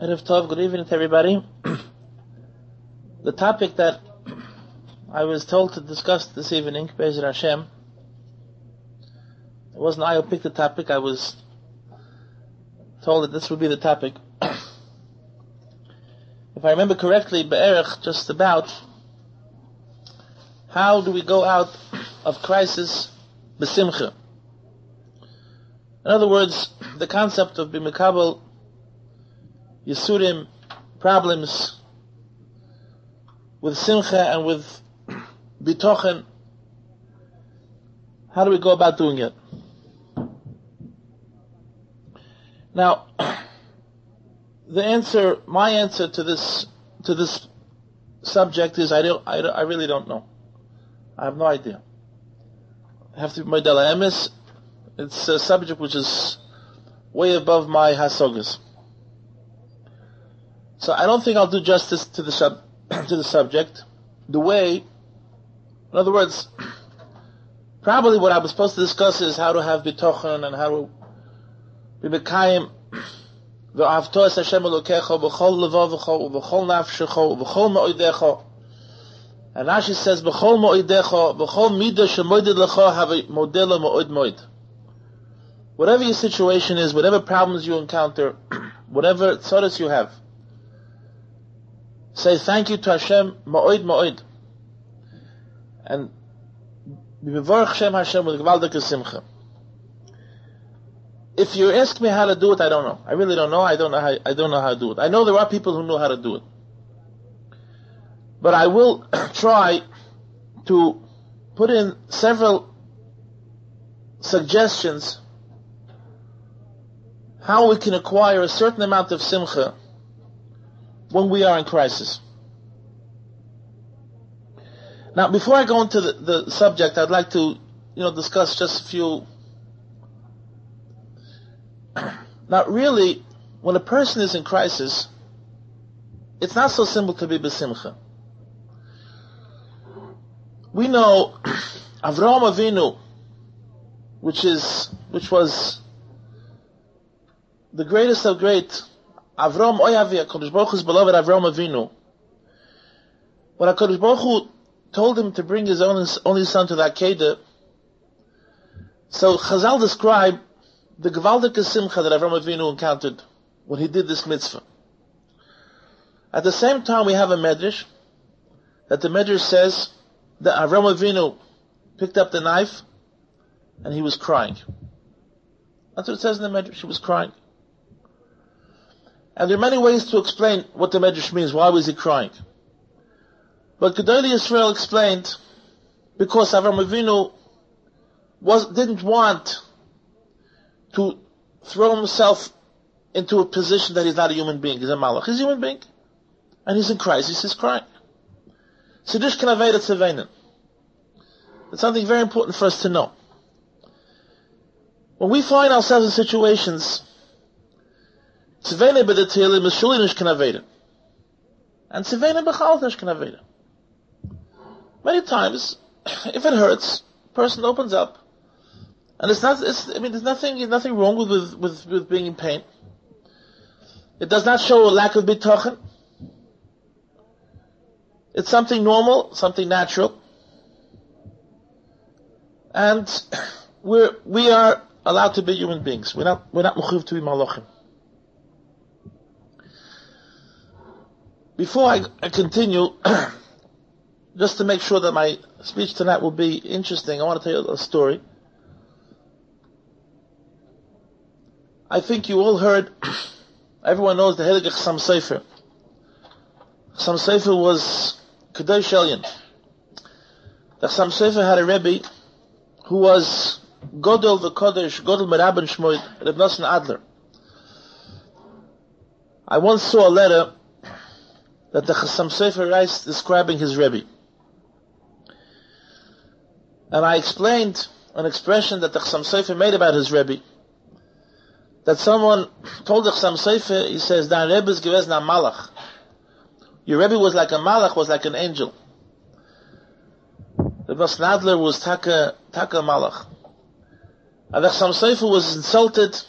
Erev Tov, good evening to everybody. the topic that I was told to discuss this evening, Bezer Hashem, it wasn't I who picked the topic, I was told that this would be the topic. if I remember correctly, Be'erich, just about, how do we go out of crisis besimcha? In other words, the concept of bimikabel Yisurim, problems with Simcha and with Bitochen, how do we go about doing it? Now, the answer, my answer to this, to this subject is I don't, I, I really don't know. I have no idea. I have to be my emes. It's a subject which is way above my hasogas. So I don't think I'll do justice to the sub to the subject. The way, in other words, probably what I was supposed to discuss is how to have bitochen and how to be mekayim the avtos Hashem Elokecha b'chol levavecha b'chol nafshecha b'chol ma'odecha. And Rashi says b'chol ma'odecha b'chol mida shemoided lecha have modela ma'od Moed. Whatever your situation is, whatever problems you encounter, whatever tzaras you have, say thank you to Hashem, ma'oid ma'oid. And Bivarach Hashem Hashem with Gvaldik Simcha. If you ask me how to do it, I don't know. I really don't know. I don't know how, I don't know how to do it. I know there are people who know how to do it. But I will try to put in several suggestions how we can acquire a certain amount of simcha when we are in crisis. Now, before I go into the, the subject, I'd like to, you know, discuss just a few. now, really, when a person is in crisis, it's not so simple to be besimcha. We know Avraham Avinu, which is, which was the greatest of great Avram Oyavi, HaKadosh Baruch Hu's beloved Avram Avinu, when HaKadosh Baruch Hu told him to bring his only son to the Akedah, so Chazal describe the Gewaldige Simcha that Avram Avinu encountered when he did this mitzvah. At the same time, we have a medrash that the medrash says that Avram Avinu picked up the knife and he was crying. That's what it says in the medrash. He was crying. And there are many ways to explain what the Medrash means. Why was he crying? But Gedali Israel explained because Avram Avinu was, didn't want to throw himself into a position that he's not a human being. He's a malach. He's a human being. And he's in crisis. He's crying. Sidush Kanaveda Tzevenin. It's something very important for us to know. When we find ourselves in situations Tzvene bei der Tehle ist schuli nicht kann erwähnen. And Tzvene bechalt nicht kann erwähnen. Many times, if it hurts, person opens up. And it's not, it's, I mean, there's nothing, nothing wrong with, with, with, being in pain. It does not show a lack of bitochen. It's something normal, something natural. And we're, we are allowed to be human beings. We're not, we're not mechuv to be malachim. Before I, I continue, just to make sure that my speech tonight will be interesting, I want to tell you a story. I think you all heard, everyone knows the Helig Chasam Sofer. Chasam Sofer was Kadosh Elyon. The Chasam Sofer had a Rebbe who was Godel the Kodesh, Godel Merabin Shmoy, Reb Nosson Adler. I once saw a letter that the Chassam Sofer writes describing his Rebbe. And I explained an expression that the Chassam Sofer made about his Rebbe. That someone told the Chassam Sofer, he says, "Dan Rebbe is gewesen a malach. Your Rebbe was like a malach, was like an angel. The Nadler was taka, taka malach. And the Chassam Sofer was insulted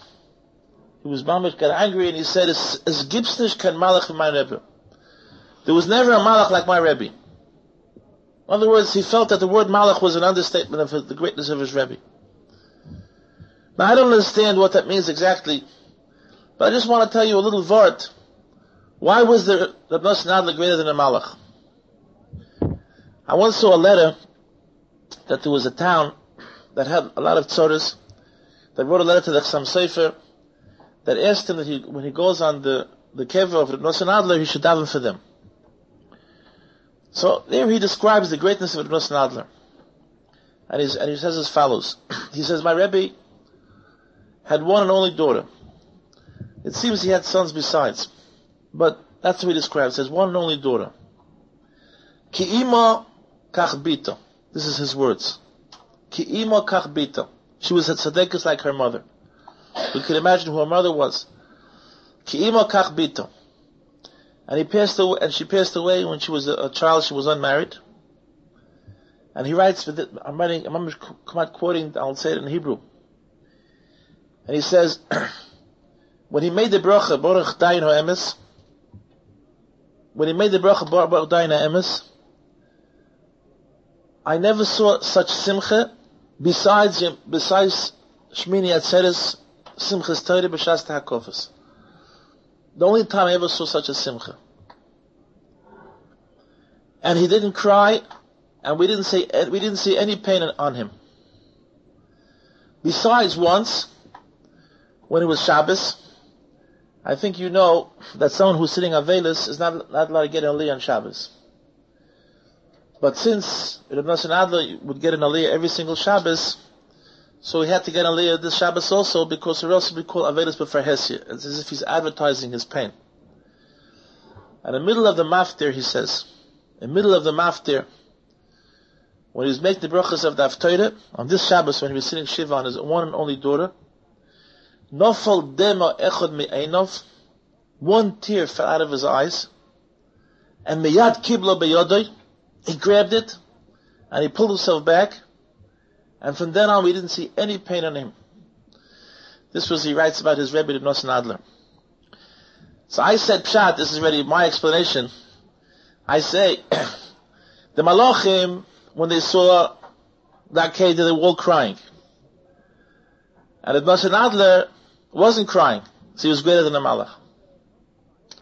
He was mamish got angry and he said, "As gibsnish can malach in my rebbe." There was never a malach like my rebbe. In other words, he felt that the word malach was an understatement of the greatness of his rebbe. Now I don't understand what that means exactly, but I just want to tell you a little vart. Why was the Reb Nadler greater than a malach? I once saw a letter that there was a town that had a lot of tzoras that wrote a letter to the Chassam Sofer that asked him that he, when he goes on the, the kever of Reb Adler, he should daven for them. So there he describes the greatness of Reb Adler. And, and he says as follows. he says, my Rebbe had one and only daughter. It seems he had sons besides. But that's what he describes. Says, one and only daughter. Ki ima kach bita. This is his words. Ki ima kach bita. She was a tzaddikus like her mother. We can imagine who her mother was. Ki ima kach bita. And he passed away, and she passed away when she was a, a child. She was unmarried. And he writes, I'm writing, I'm quoting, I'll say it in Hebrew. And he says, when he made the bracha, Baruch Dayin Ha'emes, when he made the bracha, Baruch Dayin Ha'emes, I never saw such simcha besides, besides Shmini Atzeres, Simchas Torah B'Shas HaKofis. The only time I ever saw such a simcha. And he didn't cry, and we didn't say, we didn't see any pain on him. Besides once, when it was Shabbos, I think you know that someone who's sitting Avelis is not, not allowed to get an Aliyah on Shabbos. But since Reb Nosson Adler would get an Aliyah every single Shabbos, so he had to get Aliyah this Shabbos also because or else would be called Avelis B'Farhesia. It's as if he's advertising his pain. In the middle of the maftir, he says, in the middle of the maftir, when he was making the brachas of the Haftarah, on this Shabbos when he was sitting Shiva on his one and only daughter, Nofal dema echad me'enov, one tear fell out of his eyes, and meyad kibla beyodoi, he grabbed it, and he pulled himself back, and from then on we didn't see any pain on him. This was, he writes about his Rebbe Nosson Adler. So I said, Pshat, this is already my explanation. I say, the Malachim, when they saw that cave, they were all crying. And Nosson Adler wasn't crying, so he was greater than a Malach.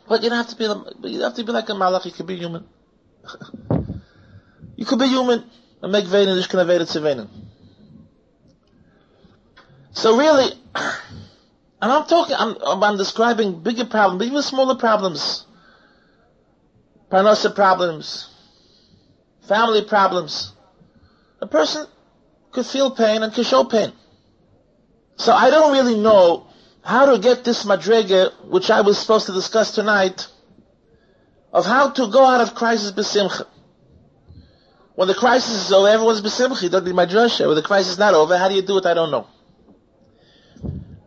But you don't have to be, you have to be like a Malach, you could be human. You could be human and make kunnen weten te venen. So really, and I'm talking, I'm, I'm describing bigger problems, even smaller problems. Parnasa problems, family problems. A person could feel pain and could show pain. So I don't really know how to get this madrega, which I was supposed to discuss tonight, of how to go out of crisis besimcha. When the crisis is over, everyone's besimchi, don't be madrasha. When the crisis is not over, how do you do it? I don't know.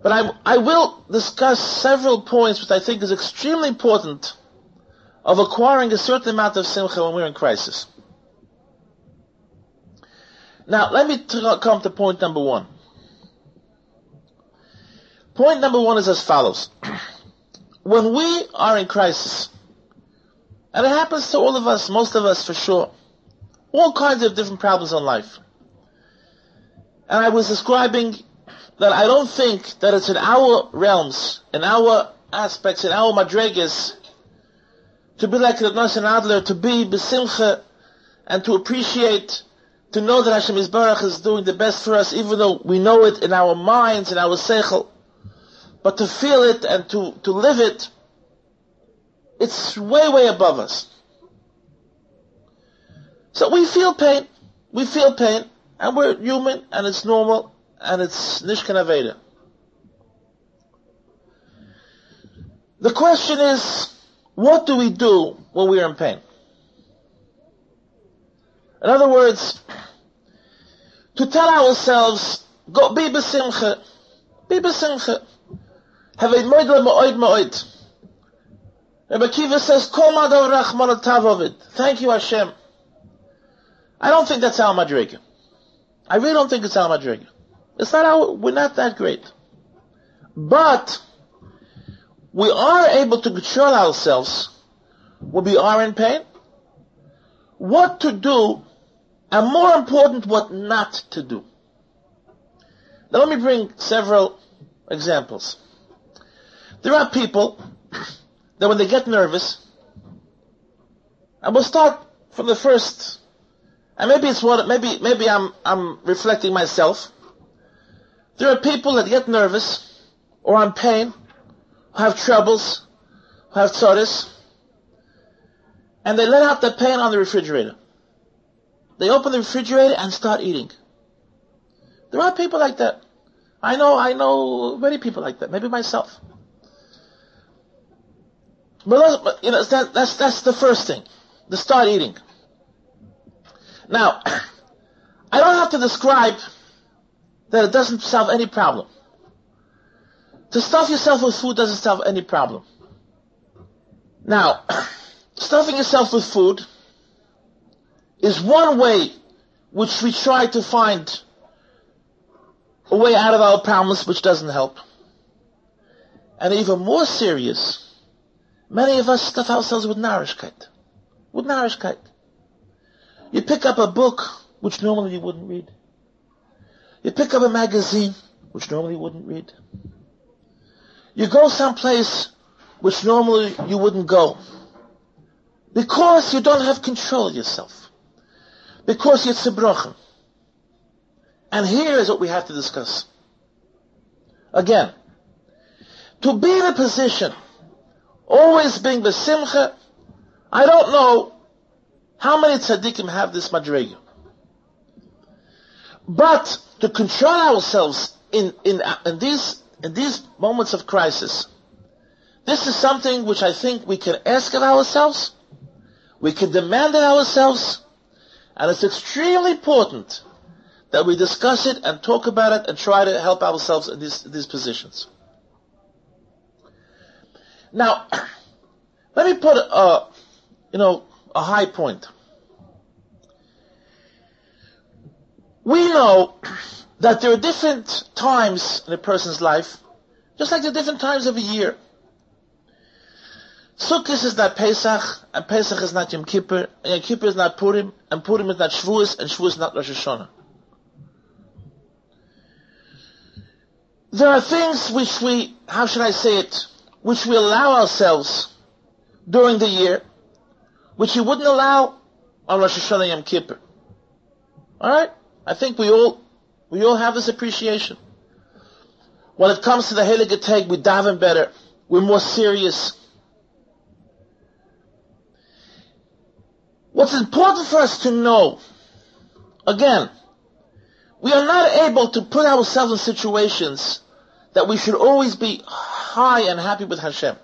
But I, I will discuss several points which I think is extremely important of acquiring a certain amount of simcha when we're in crisis. Now, let me t- come to point number one. Point number one is as follows. when we are in crisis, and it happens to all of us, most of us for sure, all kinds of different problems in life. And I was describing that I don't think that it's in our realms, in our aspects, in our madregas, to be like Reb Nosson Adler, to be besimcha, and to appreciate, to know that Hashem Yisbarach is doing the best for us, even though we know it in our minds, in our seichel. But to feel it and to, to live it, it's way, way above us. So we feel pain. We feel pain. And we're human, and it's normal, and it's Nishkan Aveda. The question is, what do we do when we're in pain? In other words, to tell ourselves, go be besimcha, be besimcha, have a moed ma'oid ma'oid. Rabbi Kiva says, Kol madav rachman Thank you Hashem. I don't think that's Al Madriga. I really don't think it's Al Madriga. It's not our, we're not that great. But, we are able to control ourselves when we are in pain, what to do, and more important, what not to do. Now let me bring several examples. There are people that when they get nervous, and we'll start from the first, and maybe it's what, maybe, maybe I'm, I'm reflecting myself. There are people that get nervous, or in pain, who have troubles, who have tzoris, and they let out the pain on the refrigerator. They open the refrigerator and start eating. There are people like that. I know, I know many people like that. Maybe myself. But, but you know, that, that's, that's the first thing. To start eating. Now, I don't have to describe that it doesn't solve any problem. To stuff yourself with food doesn't solve any problem. Now, stuffing yourself with food is one way which we try to find a way out of our problems which doesn't help. And even more serious, many of us stuff ourselves with narishkeit. With narishkeit. You pick up a book which normally you wouldn't read. You pick up a magazine which normally you wouldn't read. You go someplace which normally you wouldn't go. Because you don't have control of yourself. Because you're tzibrochen. And here is what we have to discuss. Again, to be in a position, always being the simcha, I don't know how many tzaddikim have this madrega. But to control ourselves in, in, in these in these moments of crisis, this is something which I think we can ask of ourselves, we can demand of ourselves, and it's extremely important that we discuss it and talk about it and try to help ourselves in these, these positions. Now, let me put a, you know, a high point. We know that there are different times in a person's life, just like the different times of a year. Sukkot is not Pesach, and Pesach is not Yom Kippur, and Yom Kippur is not Purim, and Purim is not Shavuos, and Shavuos is not Rosh Hashanah. There are things which we, how should I say it, which we allow ourselves during the year, which you wouldn't allow on Rosh Hashanah Yom Kippur. Alright? I think we all we all have this appreciation. When it comes to the Heilige Tag, we daven better. We're more serious. What's important for us to know, again, we are not able to put ourselves in situations that we should always be high and happy with Hashem.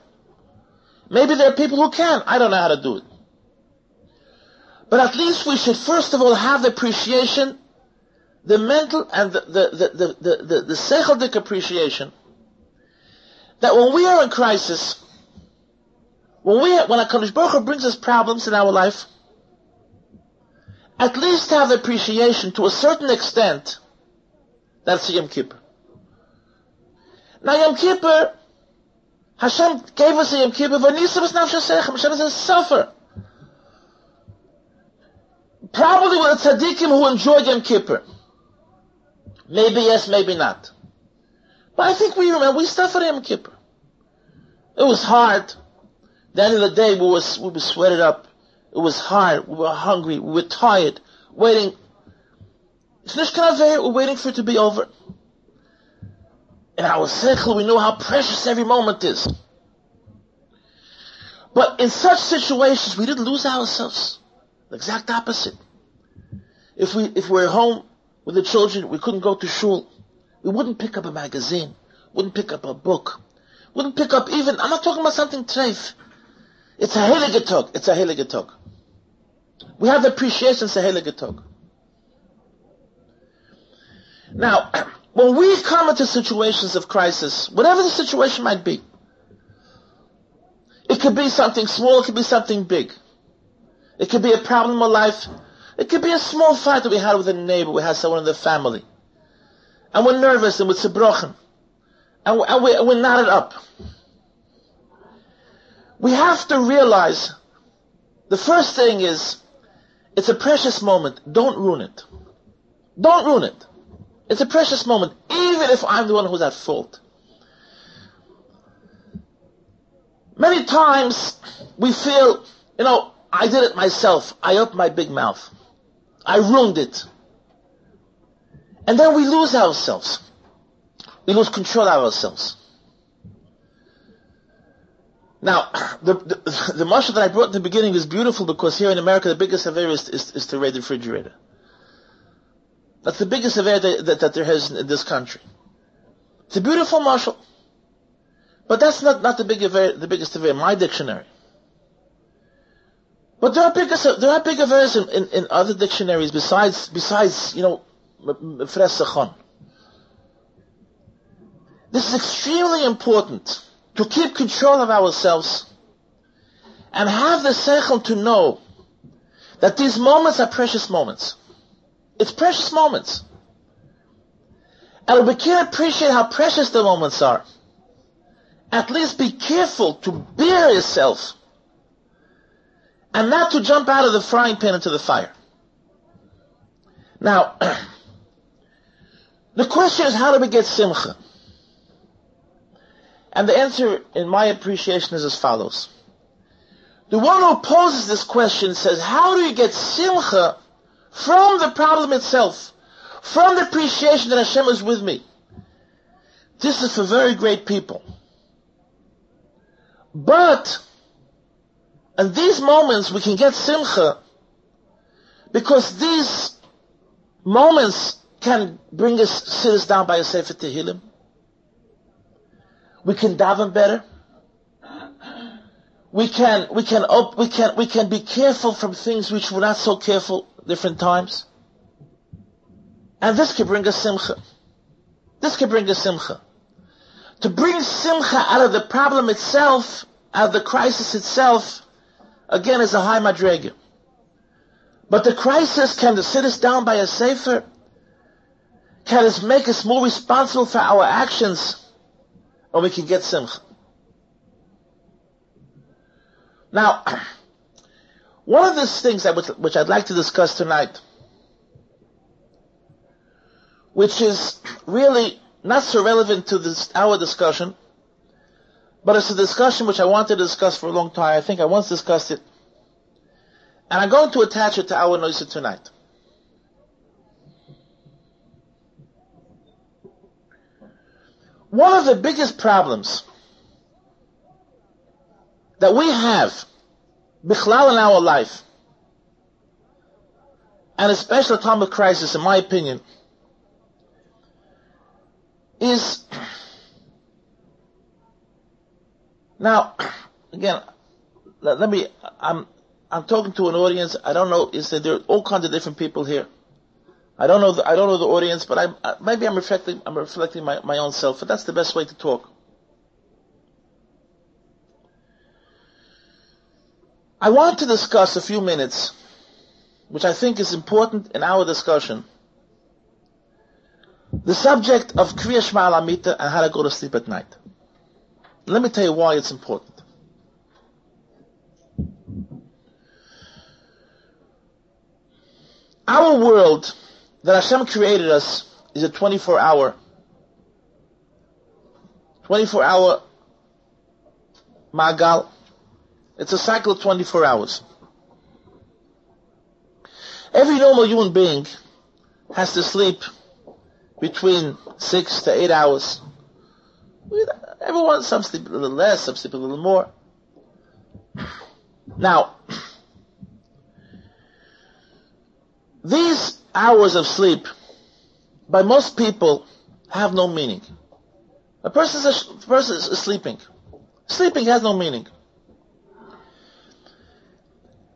Maybe there are people who can. I don't know how to do it. But at least we should first of all have the appreciation the mental and the, the, the, the, the, the, appreciation that when we are in crisis, when we, when HaKadosh Baruch Hu brings us problems in our life, at least have the appreciation to a certain extent, that's the Yom Kippur. Now Yom Kippur, Hashem gave us a Yom Kippur, Vanisa was nafshasechem, Hashem says, suffer. Probably with the tzaddikim who enjoyed Yom Kippur. Maybe yes, maybe not. But I think we remember, we suffered Yom Kippur. It was hard. the end of the day, we were, we were sweated up. It was hard. We were hungry. We were tired. Waiting. It's We're waiting for it to be over. In our seichel, we know how precious every moment is. But in such situations, we didn't lose ourselves. The exact opposite. If we, if we're home with the children, we couldn't go to shul. We wouldn't pick up a magazine, wouldn't pick up a book, wouldn't pick up even, I'm not talking about something treif. It's a heilige talk. It's a heilige talk. We have appreciation a heilige Now, when we come into situations of crisis, whatever the situation might be, it could be something small, it could be something big. It could be a problem in life, it could be a small fight that we had with a neighbor, we had someone in the family. And we're nervous and we're tzibrochen. And, and we, we're knotted up. we have to realize the first thing is it's a precious moment. Don't ruin it. Don't ruin it. It's a precious moment, even if I'm the one who's at fault. Many times we feel, you know, I did it myself. I opened my big mouth. I ruined it. And then we lose ourselves. We lose control of ourselves. Now, the, the, the marshal that I brought in the beginning is beautiful because here in America the biggest affair is, is, is to raid the refrigerator. That's the biggest affair that, that, that there has in this country. It's a beautiful marshal. But that's not, not the, big affair, the biggest affair in my dictionary. But there are bigger there are big affairs in, in, in other dictionaries besides, besides, you know, Fres This is extremely important to keep control of ourselves and have the seichel to know that these moments are precious moments. It's precious moments. And we can't appreciate how precious the moments are. At least be careful to bear yourself and not to jump out of the frying pan into the fire. Now, the question is how do we get simcha? And the answer, in my appreciation, is as follows. The one who poses this question says, how do you get simcha from the problem itself? From the appreciation that Hashem is with me? This is for very great people. But, in these moments we can get simcha because these moments can bring us, sit us down by a Sefer Tehillim. We can daven better. We can, we can, op, we can, we can be careful from things which we're not so careful different times. And this can bring us simcha. This can bring us simcha. To bring simcha out of the problem itself, out of the crisis itself, again is a high madrega. But the crisis can sit us down by a sefer, can it make us more responsible for our actions, or we can get simcha. Now, one of the things that which I'd like to discuss tonight, which is really not so relevant to this, our discussion, but it's a discussion which I wanted to discuss for a long time. I think I once discussed it. And I'm going to attach it to our noise tonight. One of the biggest problems that we have, bichlal in our life, and especially a time of crisis, in my opinion, is now again. Let, let me. I'm I'm talking to an audience. I don't know. Is that there are all kinds of different people here. I don't know. The, I don't know the audience, but I uh, maybe I'm reflecting. I'm reflecting my, my own self. But that's the best way to talk. I want to discuss a few minutes, which I think is important in our discussion. The subject of Kriya Shema Amita and how to go to sleep at night. Let me tell you why it's important. Our world that Hashem created us is a 24 hour, 24 hour magal. It's a cycle of 24 hours. Every normal human being has to sleep between six to eight hours. Everyone, some sleep a little less, some sleep a little more. Now, these hours of sleep, by most people, have no meaning. A person is, a person is sleeping. Sleeping has no meaning.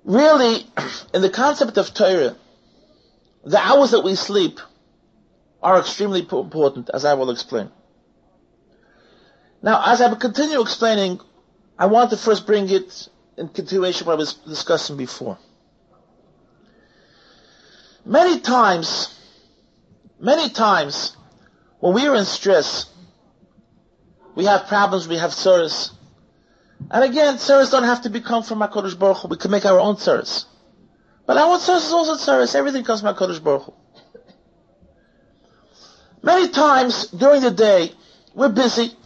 Really, in the concept of Torah, the hours that we sleep are extremely important, as I will explain. Now, as I continue explaining, I want to first bring it in continuation what I was discussing before. Many times, many times, when we are in stress, we have problems, we have sorrows, And again, tzaras don't have to become from HaKadosh Baruch Hu. We can make our own tzaras. But our tzaras is also tzaras. Everything comes from HaKadosh Baruch Hu. Many times during the day, we're busy.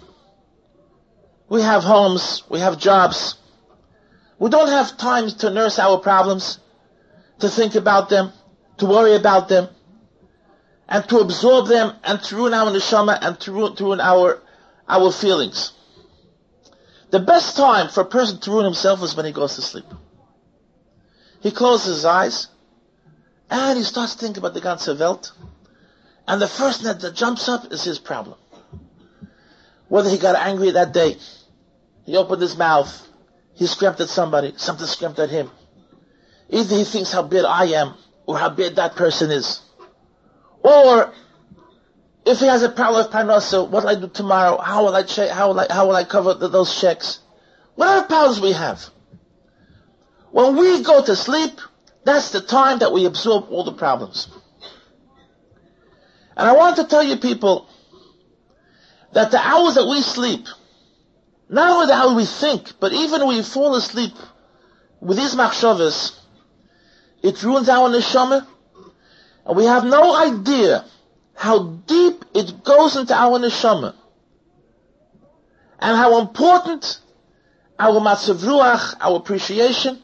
We have homes. We have jobs. We don't have time to nurse our problems, to think about them, to worry about them, and to absorb them, and to ruin our neshama, and to ruin, to ruin our, our feelings. The best time for a person to ruin himself is when he goes to sleep. He closes his eyes, and he starts thinking about the ganze Welt, and the first thing that jumps up is his problem. Whether he got angry that day, he opened his mouth, he screamed at somebody, something screamed at him. Either he thinks how bad I am, or how bad that person is. Or, if he has a problem with parnasa, what will I do tomorrow? How will I check, how will I, how will I cover the, those checks? Problems we have. When we go to sleep, that's the time that we absorb all the problems. And I want to tell you people that the hours that we sleep, not only how we think, but even when we fall asleep with these machshavas, it ruins our neshama, and we have no idea how deep it goes into our neshama, and how important our matzav ruach, our appreciation,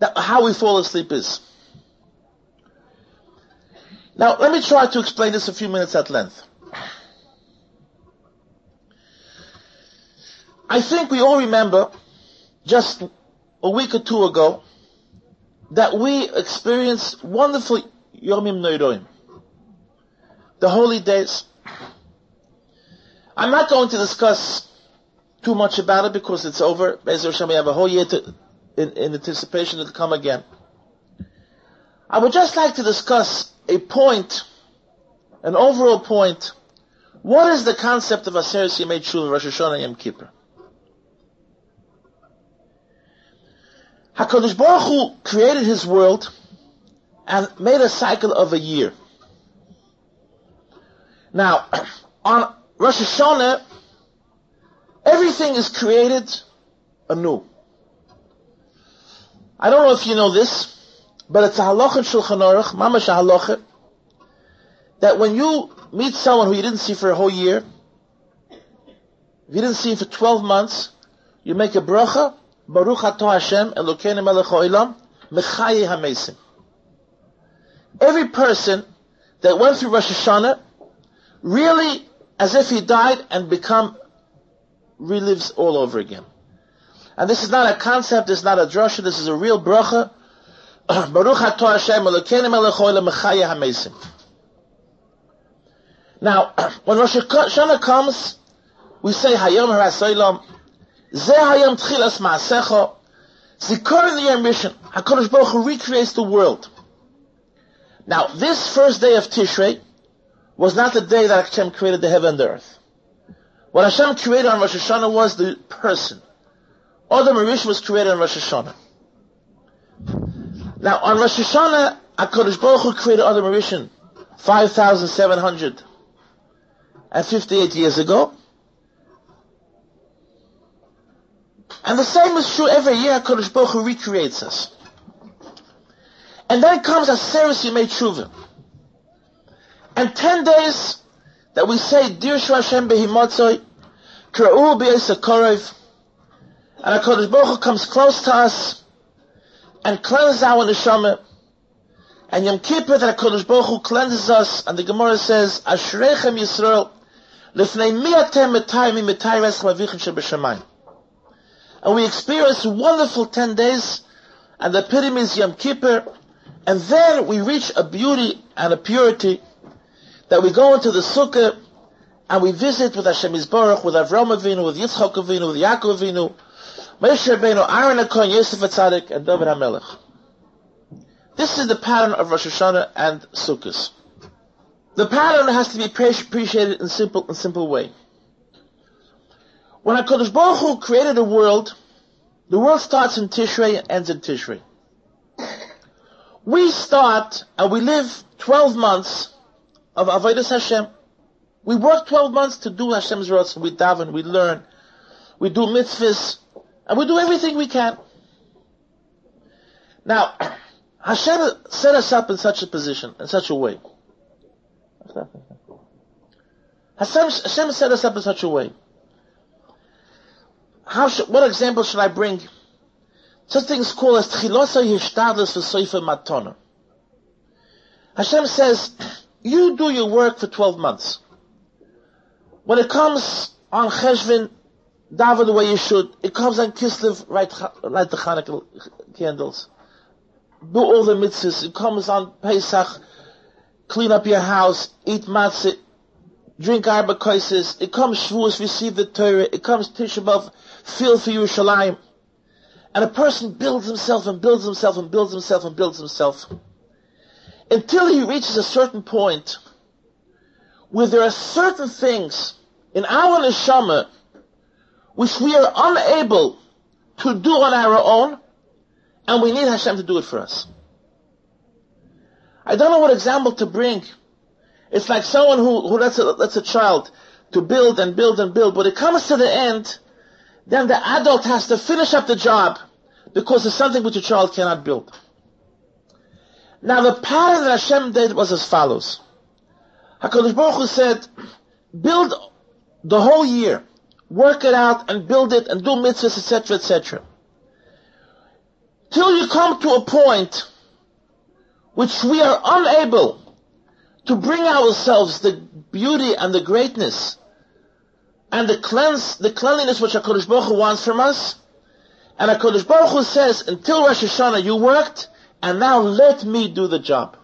that how we fall asleep is. Now, let me try to explain this a few minutes at length. I think we all remember just a week or two ago that we experienced wonderful Yomim Noiroim, the holy days. I'm not going to discuss too much about it because it's over. Bezer Hashem, we have a whole year to, in, in anticipation to come again. I would just like to discuss a point, an overall point. What is the concept of Aseret Yemei Tshuva, Rosh Hashanah, Yom Kippur? HaKadosh Baruch Hu created His world and made a cycle of a year. Now, on Rosh Hashanah, everything is created anew. I don't know if you know this, but it's a halacha in Shulchan Aruch, mamash halacha, that when you meet someone who you didn't see for a whole year, if you didn't see for 12 months, you make a bracha, Baruch Ato Hashem, Elokeinu melech ha'olam, mechaye hamesim. Every person that went through Rosh Hashanah, really, as if he died and become, relives all over again. And this is not a concept, this is not a drasha, this is a real bracha, Baruch Ato Hashem Elokeinu melech ha'olam mechaye hamesim. Now, when Rosh Hashanah comes, we say Hayom HaRasaylam, Zeh Hayom Tchilas Ma'asecha, Zikor in the mission, HaKadosh Baruch Hu recreates the world. Now, this first day of Tishrei was not the day that Hashem created the heaven and the earth. What Hashem created on Rosh Hashanah was the person. Adam Marish was created on Rosh Hashanah. Now, on Rosh Hashanah, HaKadosh Baruch Hu created Adam Rishon 5,758 years ago. And the same is true every year HaKadosh Baruch Hu recreates us. And then comes Aseret Yemei Tshuva. And ten days that we say, Dir Hashem Behimatzoi, Kra'u Be'esakorev, and HaKadosh Baruch Hu comes close to us, and cleanses our neshama. And Yom Kippur, that HaKadosh Baruch Hu cleanses us, and the Gemara says, Ashrechem Yisrael, Lifnei miatem metayim mitayim eschem avichem And we experience wonderful ten days, and the epitome is Yom Kippur, and then we reach a beauty and a purity that we go into the Sukkah, and we visit with Hashem Yisbarach, with Avram Avinu, with Yitzchak Avinu, with Yaakov Avinu, Moshe Rabbeinu, Aaron HaKohen, Yosef HaTzadik, and David HaMelech. This is the pattern of Rosh Hashanah and Sukkot. The pattern has to be appreciated in simple, in simple way. When HaKadosh Baruch Hu created the world, the world starts in Tishrei and ends in Tishrei. We start and we live 12 months of Avodah Hashem. We work 12 months to do Hashem's Ratzon. We daven, we learn, we do mitzvahs, And we do everything we can. Now, Hashem set us up in such a position, in such a way. Hashem, Hashem set us up in such a way. How should, what example should I bring? Such things called as Tchilosa Yishtadlis V'Soifa Matona. Hashem says, you do your work for 12 months. When it comes on Cheshvan, daven the way you should. It comes on Kislev, light, light the Hanukkah candles. Do all the mitzvahs. It comes on Pesach, clean up your house, eat matzah, drink arba. It comes Shavuos, receive the Torah. It comes Tisha B'Av, feel for Yerushalayim. And a person builds himself and builds himself and builds himself and builds himself. Until he reaches a certain point where there are certain things in our neshama which we are unable to do on our own, and we need Hashem to do it for us. I don't know what example to bring. It's like someone who, who lets a, lets a child to build and build and build. But it comes to the end, then the adult has to finish up the job because it's something which a child cannot build. Now the pattern that Hashem did was as follows. HaKadosh Baruch Hu said, build the whole year work it out and build it and do mitzvahs, etc., etc. Till you come to a point which we are unable to bring ourselves the beauty and the greatness and the cleanse, the cleanliness which HaKadosh Baruch Hu wants from us. And HaKadosh Baruch Hu says, until Rosh Hashanah you worked, and now let me do the job.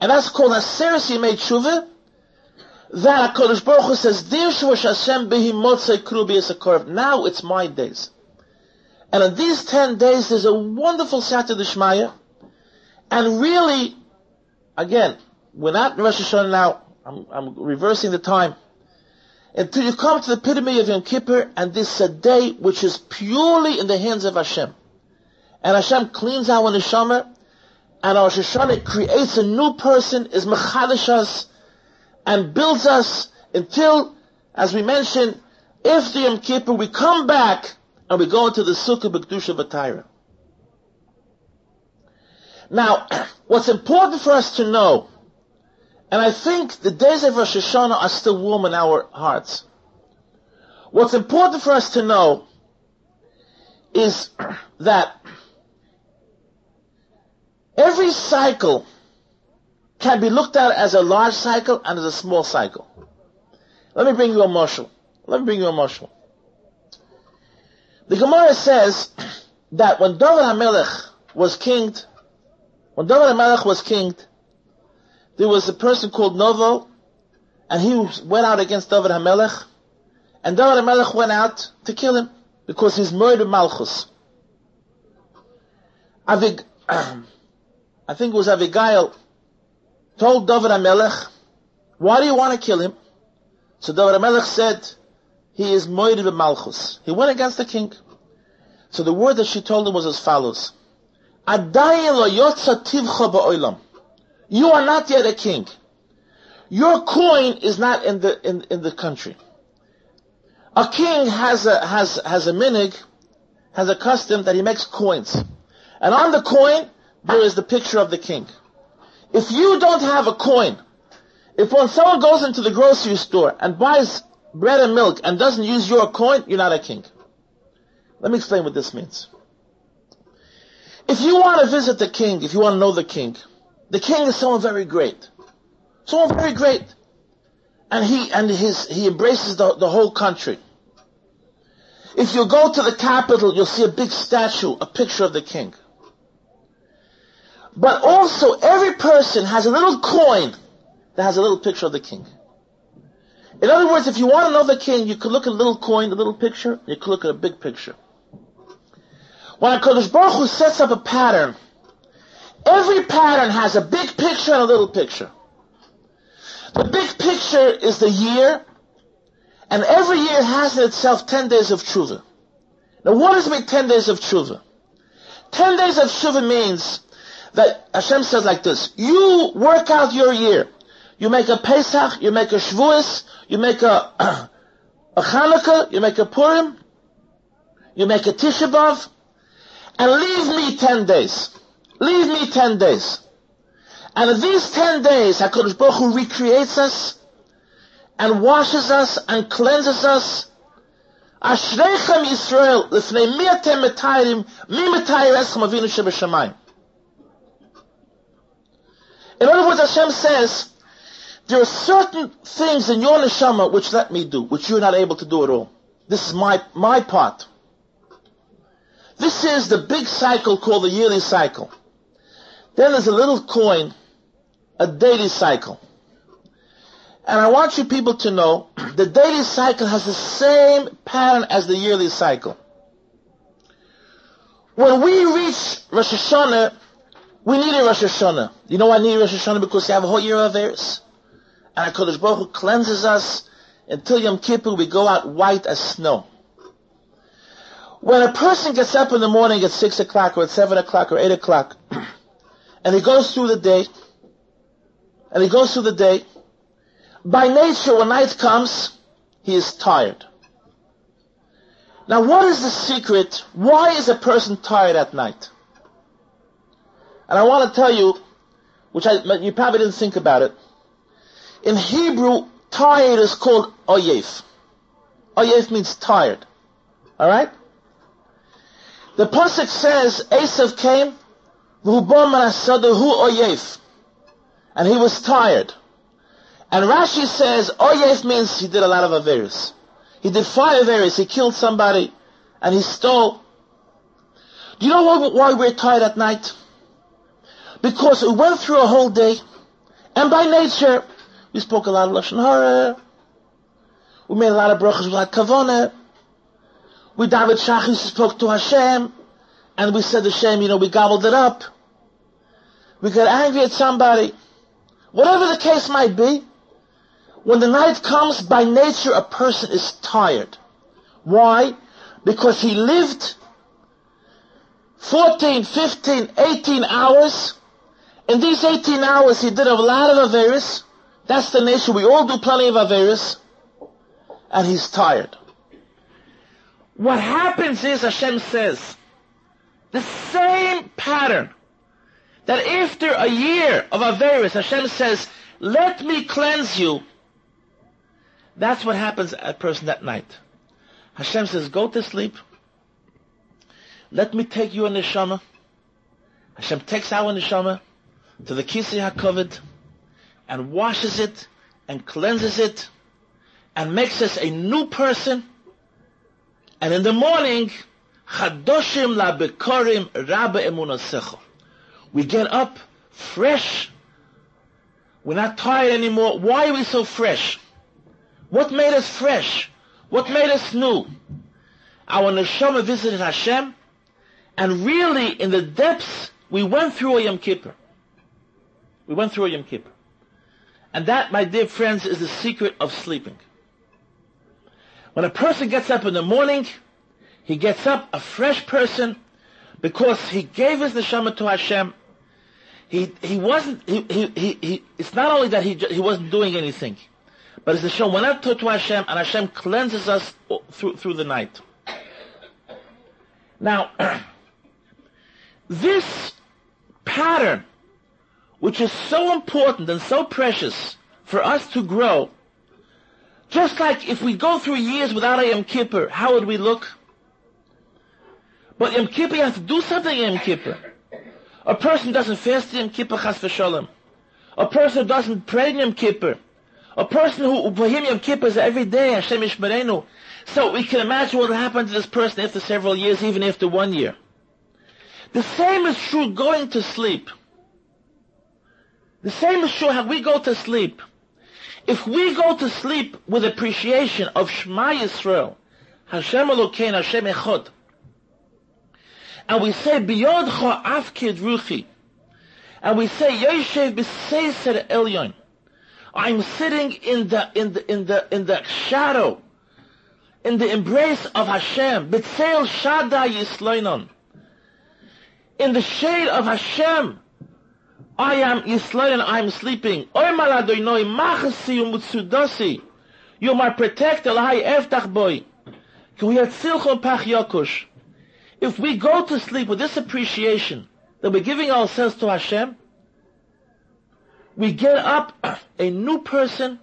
And that's called Aseret Yemei Tshuva, that HaKadosh Baruch Hu says, Hashem krubi is a curve. Now it's my days. And in these ten days, there's a wonderful Sata Dishmaya. And really, again, we're not in Rosh Hashanah now. I'm, I'm reversing the time. Until you come to the epitome of Yom Kippur, and this is a day which is purely in the hands of Hashem. And Hashem cleans our neshama, and our Hashanah creates a new person, is mechadish us, and builds us until, as we mentioned, after Yom Kippur, we come back and we go into the Sukkah B'Kedusha B'Taira. Now, what's important for us to know, and I think the days of Rosh Hashanah are still warm in our hearts. What's important for us to know is that every cycle can be looked at as a large cycle and as a small cycle. Let me bring you a marshal. Let me bring you a marshal. The Gemara says that when David HaMelech was kinged, when David HaMelech was kinged, there was a person called Novo, and he went out against David HaMelech, and David HaMelech went out to kill him, because he's murdered Malchus. Avig, I think it was Avigail told David HaMelech, why do you want to kill him? So David HaMelech said, he is Moed Malchus. He went against the king. So the word that she told him was as follows. You are not yet a king. Your coin is not in the, in, in the country. A king has a, has, has a minig, has a custom that he makes coins. And on the coin, there is the picture of the king. If you don't have a coin, if when someone goes into the grocery store and buys bread and milk and doesn't use your coin, you're not a king. Let me explain what this means. If you want to visit the king, if you want to know the king, the king is someone very great. Someone very great. And he, and his, he embraces the, the whole country. If you go to the capital, you'll see a big statue, a picture of the king. But also, every person has a little coin that has a little picture of the king. In other words, if you want to know the king, you could look at a little coin, a little picture, you could look at a big picture. When HaKadosh Baruch Hu sets up a pattern, every pattern has a big picture and a little picture. The big picture is the year, and every year has in itself 10 days of tshuva. Now what does mean 10 days of tshuva? 10 days of tshuva means that Hashem says like this, you work out your year. You make a Pesach, you make a Shavuos, you make a, a Hanukkah, you make a Purim, you make a Tisha B'Av, and leave me 10 days. Leave me 10 days. And in these 10 days, HaKadosh Baruch Hu recreates us, and washes us, and cleanses us, Ashreichem Yisrael, lifnei mi atem metayrim, mi metayir eschem avinu shebeshamayim. In other words, Hashem says, there are certain things in your neshama which let me do, which you're not able to do at all. This is my, my part. This is the big cycle called the yearly cycle. Then there's a little coin, a daily cycle. And I want you people to know the daily cycle has the same pattern as the yearly cycle. When we reach Rosh Hashanah, we need a Rosh Hashanah. You know I need Rosh Hashanah because you have a whole year of Eris. And HaKadosh Baruch Hu cleanses us until Yom Kippur we go out white as snow. When a person gets up in the morning at 6 o'clock or at 7 o'clock or 8 o'clock, and he goes through the day, and he goes through the day, by nature, when night comes, he is tired. Now, what is the secret? Why is a person tired at night? And I want to tell you, which I, you probably didn't think about it. In Hebrew, tired is called oyef. Oyef means tired. Alright? The Pasuk says, Esav came. And he was tired. And Rashi says, yes means he did a lot of Averis. He did five Averis. He killed somebody and he stole. Do you know why, we're tired at night? Because we went through a whole day and by nature we spoke a lot of Lashon Hara. We made a lot of brachas like Kavona. We David Shachis spoke to Hashem and we said Hashem, you know, we gobbled it up. We get angry at somebody. Whatever the case might be, when the night comes, by nature a person is tired. Why? Because he lived 14, 15, 18 hours. In these 18 hours he did a lot of Averis. That's the nature. We all do plenty of Averis. And he's tired. What happens is Hashem says, the same pattern that after a year of Averis, Hashem says, let me cleanse you that's what happens a person that night. Hashem says, go to sleep. Let me take you in the neshama. Hashem takes our neshama to the Kisei HaKoved and washes it and cleanses it and makes us a new person. And in the morning, Chadoshim la bekorim rabbe emunasecho. We get up fresh. We're not tired anymore. Why are we so fresh? What made us fresh? What made us new? Our neshama visited Hashem, and really, in the depths, we went through a Yom Kippur. We went through a Yom Kippur. And that, my dear friends, is the secret of sleeping. When a person gets up in the morning, he gets up a fresh person because he gave his neshama to Hashem. He, he wasn't, he, he, he, he, it's not only that he, he wasn't doing anything. But the Hashem went up to, to Hashem, and Hashem cleanses us through, through the night. Now, this pattern, which is so important and so precious for us to grow, just like if we go through years without a Yom Kippur, how would we look? But Yom Kippur, you have to do something in Yom Kippur. A person doesn't fast Yom Kippur, chas v'sholem. A person doesn't pray Yom Kippur. A person who, for him Yom Kippur is every day, Hashem Yishmerenu. So we can imagine what will happen to this person after several years, even after one year. The same is true going to sleep. The same is true how we go to sleep. If we go to sleep with appreciation of Shema Yisrael, Hashem Elokein, Hashem Echad, and we say, Biyodcha Afkid Ruchi, and we say, Yoshev B'Seiser Elyon, I'm sitting in the, in the, in the, in the shadow, in the embrace of Hashem. B'tzeil Shaddai Yisloinon. In the shade of Hashem. I am Yisloinon, I am sleeping. Oy maladoinoi machasi umutsudasi. You're my protector, lahai eftach boy. If we go to sleep with this appreciation that we're giving ourselves to Hashem, we get up a new person,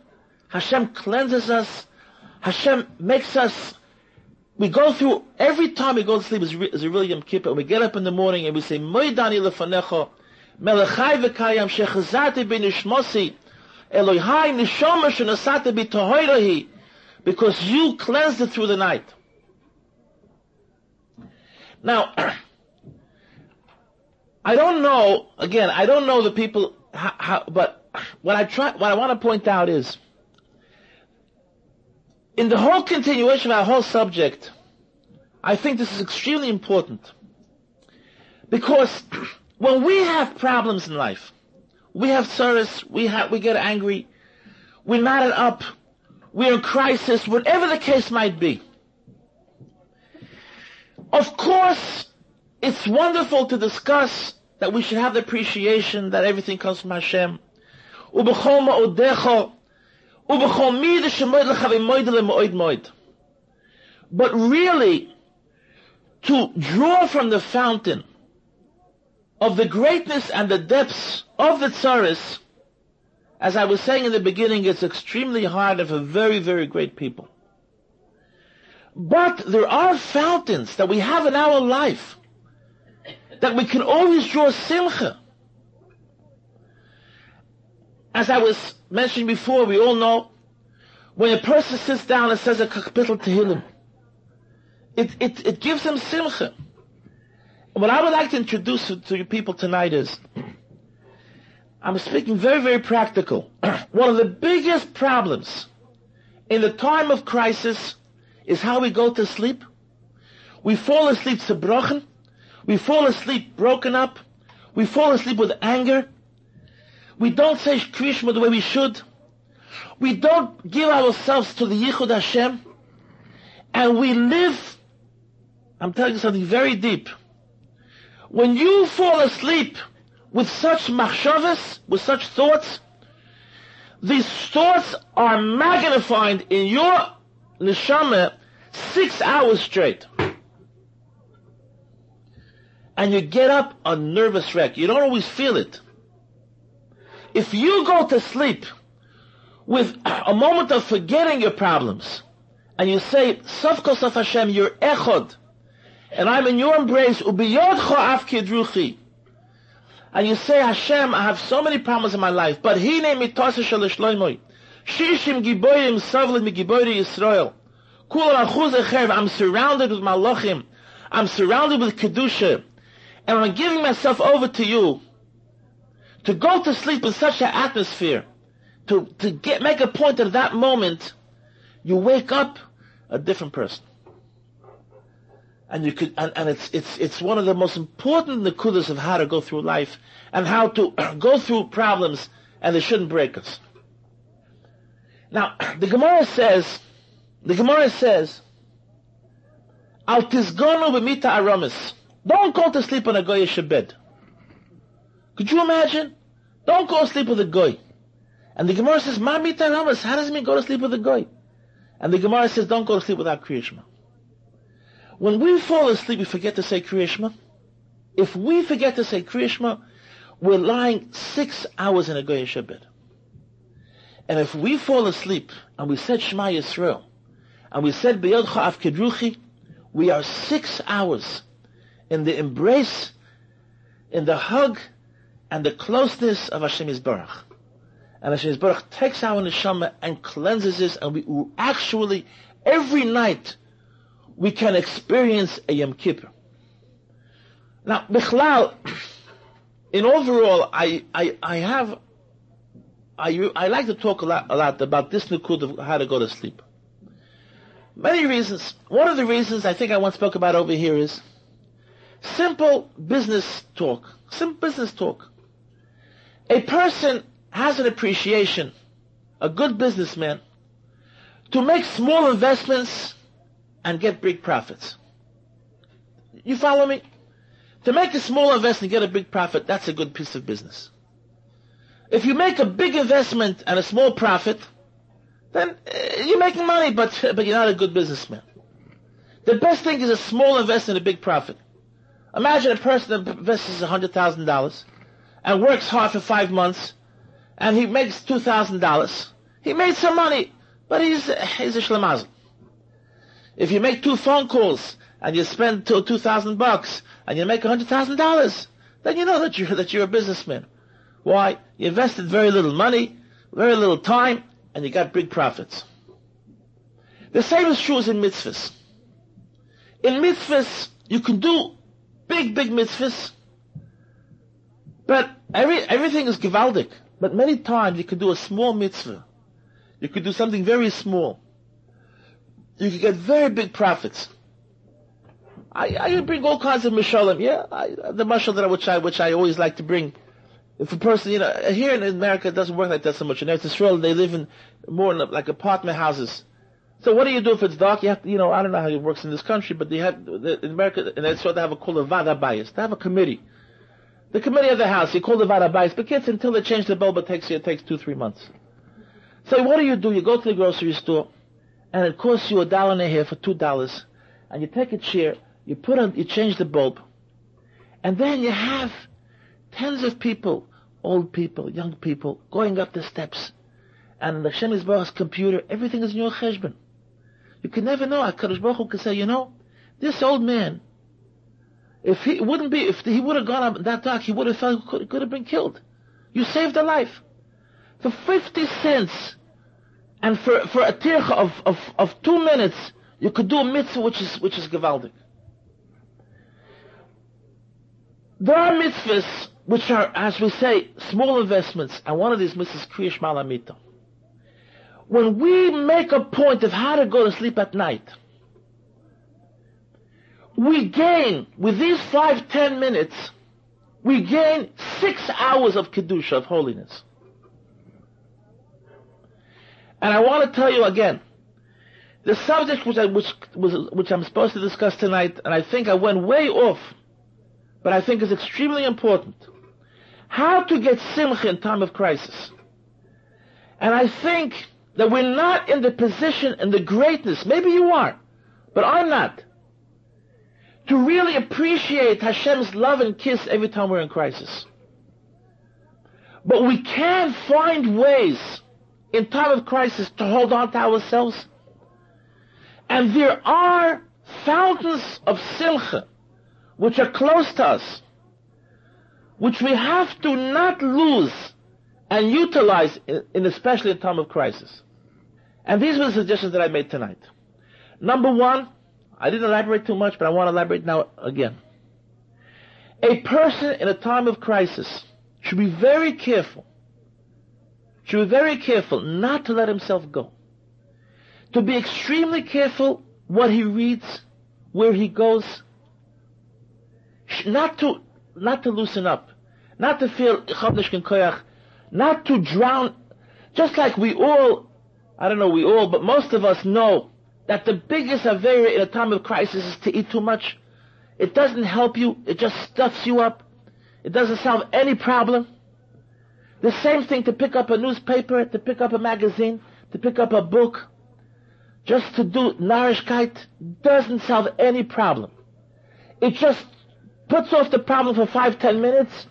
Hashem cleanses us, Hashem makes us, we go through, every time we go to sleep is, is a real Yom Kippur, and we get up in the morning and we say, Moidani lefanecha, melechai v'kayam shechazati b'nishmosi, Elohai nishoma shenasati b'tohoirahi, because you cleansed it through the night. Now, I don't know, again, I don't know the people, how, how, but what I try, what I want to point out is, in the whole continuation of our whole subject, I think this is extremely important. Because when we have problems in life, we have service, we we get angry, we're knotted up, we're in crisis, whatever the case might be. Of course, it's wonderful to discuss that we should have the appreciation that everything comes from Hashem. But really, to draw from the fountain of the greatness and the depths of the tsaris, as I was saying in the beginning, it's extremely hard for very, very great people. But there are fountains that we have in our life that we can always draw simcha. As I was mentioning before, we all know when a person sits down and says a kapitel Tehillim, it, it, it gives him simcha. what I would like to introduce to you people tonight is, I'm speaking very, very practical. One of the biggest problems in the time of crisis is how we go to sleep. We fall asleep zerbrochen. We fall asleep broken up. We fall asleep with anger. We don't say Krishma the way we should. We don't give ourselves to the Yichud Hashem. And we live, I'm telling you something very deep. When you fall asleep with such machshavas, with such thoughts, these thoughts are magnified in your neshama six hours straight. And you get up a nervous wreck. You don't always feel it. If you go to sleep with a moment of forgetting your problems, and you say, Safkos of Hashem, you're echod, and I'm in your embrace, ubiyodcho af kidruchi. And you say, Hashem, I have so many problems in my life, but he named me Tosa Shaloshloimoy. Shishim giboyim savlet mi giboyri Yisrael. I'm surrounded with malachim. I'm surrounded with kedusha, and I'm giving myself over to you. To go to sleep in such an atmosphere, to to get make a point of that moment, you wake up a different person. And you could, and, and it's it's it's one of the most important nekudas of how to go through life and how to go through problems, and they shouldn't break us. Now, the Gemara says the Gemara says, Al tizgonu b'mita aramis. Don't go to sleep on a goyish bed. Could you imagine? Don't go to sleep with a goy. And the Gemara says, Ma mita aramis. How does it mean go to sleep with a goy? And the Gemara says, don't go to sleep without Kriyashma. When we fall asleep, we forget to say Kriyashma. If we forget to say Kriyashma, we're lying six hours in a goyish bed. And if we fall asleep and we said Shema Yisrael, and we said, B'yodcha af kedruchi, we are six hours in the embrace, in the hug, and the closeness of Hashem Yisbarach. And Hashem Yisbarach takes our neshama and cleanses us, and we actually, every night, we can experience a Yom Kippur. Now, Bichlal, in overall, I, I, I have, I, I like to talk a lot, a lot about this nukud of how to go to sleep. Many reasons. One of the reasons I think I once spoke about over here is simple business talk. Simple business talk. A person has an appreciation, a good businessman, to make small investments and get big profits. You follow me? To make a small investment and get a big profit, that's a good piece of business. If you make a big investment and a small profit, then uh, you're making money, but but you're not a good businessman. The best thing is a small investment, and a big profit. Imagine a person that invests $100,000 and works hard for five months and he makes $2,000. He made some money, but he's, he's a shlemazel. If you make two phone calls and you spend 2,000 bucks and you make $100,000, then you know that you're, that you're a businessman. Why? You invested very little money, very little time, and you got big profits. The same is true as in mitzvahs. In mitzvahs, you can do big, big mitzvahs, but every, everything is gewaldic. But many times you could do a small mitzvah. You could do something very small. You could get very big profits. I, I bring all kinds of mishalim. Yeah, I, the mashal that I, which I which I always like to bring. If a person, you know, here in America it doesn't work like that so much. In Israel they live in more like apartment houses. So what do you do if it's dark? You have to, you know, I don't know how it works in this country, but they have in America in Israel they have a called a vada bias. They have a committee. The committee of the house. You call the vada bias, but kids until they change the bulb, it takes you it takes two three months. So what do you do? You go to the grocery store, and it costs you a dollar and a half for two dollars, and you take a chair you put on, you change the bulb, and then you have tens of people, old people, young people, going up the steps, and the Hashem Yisbarach's computer, everything is in your cheshbon. You can never know. HaKadosh Baruch Hu can say, you know, this old man, if he wouldn't be, if he would have gone up that dark, he would have felt, could, could have been killed. You saved a life. For 50 cents, and for, for a tircha of, of, of two minutes, you could do a mitzvah which is, which is gewaldic. There are mitzvahs which are, as we say, small investments, and one of these is Kriyash Malamita. When we make a point of how to go to sleep at night, we gain, with these five, ten minutes, we gain six hours of Kedusha, of holiness. And I want to tell you again, the subject which, I, which, which I'm supposed to discuss tonight, and I think I went way off but I think is extremely important. How to get simcha in time of crisis. And I think that we're not in the position and the greatness, maybe you are, but I'm not, to really appreciate Hashem's love and kiss every time we're in crisis. But we can find ways in time of crisis to hold on to ourselves. And there are fountains of simcha which are close to us, which we have to not lose and utilize, in, in especially in time of crisis. And these were the suggestions that I made tonight. Number one, I didn't elaborate too much, but I want to elaborate now again. A person in a time of crisis should be very careful, should be very careful not to let himself go. To be extremely careful what he reads, where he goes, not to, not to loosen up, not to feel koyach, not to drown, just like we all, I don't know we all, but most of us know that the biggest avera in a time of crisis is to eat too much. It doesn't help you, it just stuffs you up. It doesn't solve any problem. The same thing to pick up a newspaper, to pick up a magazine, to pick up a book, just to do narishkeit doesn't solve any problem. It just puts off the problem for five, ten minutes,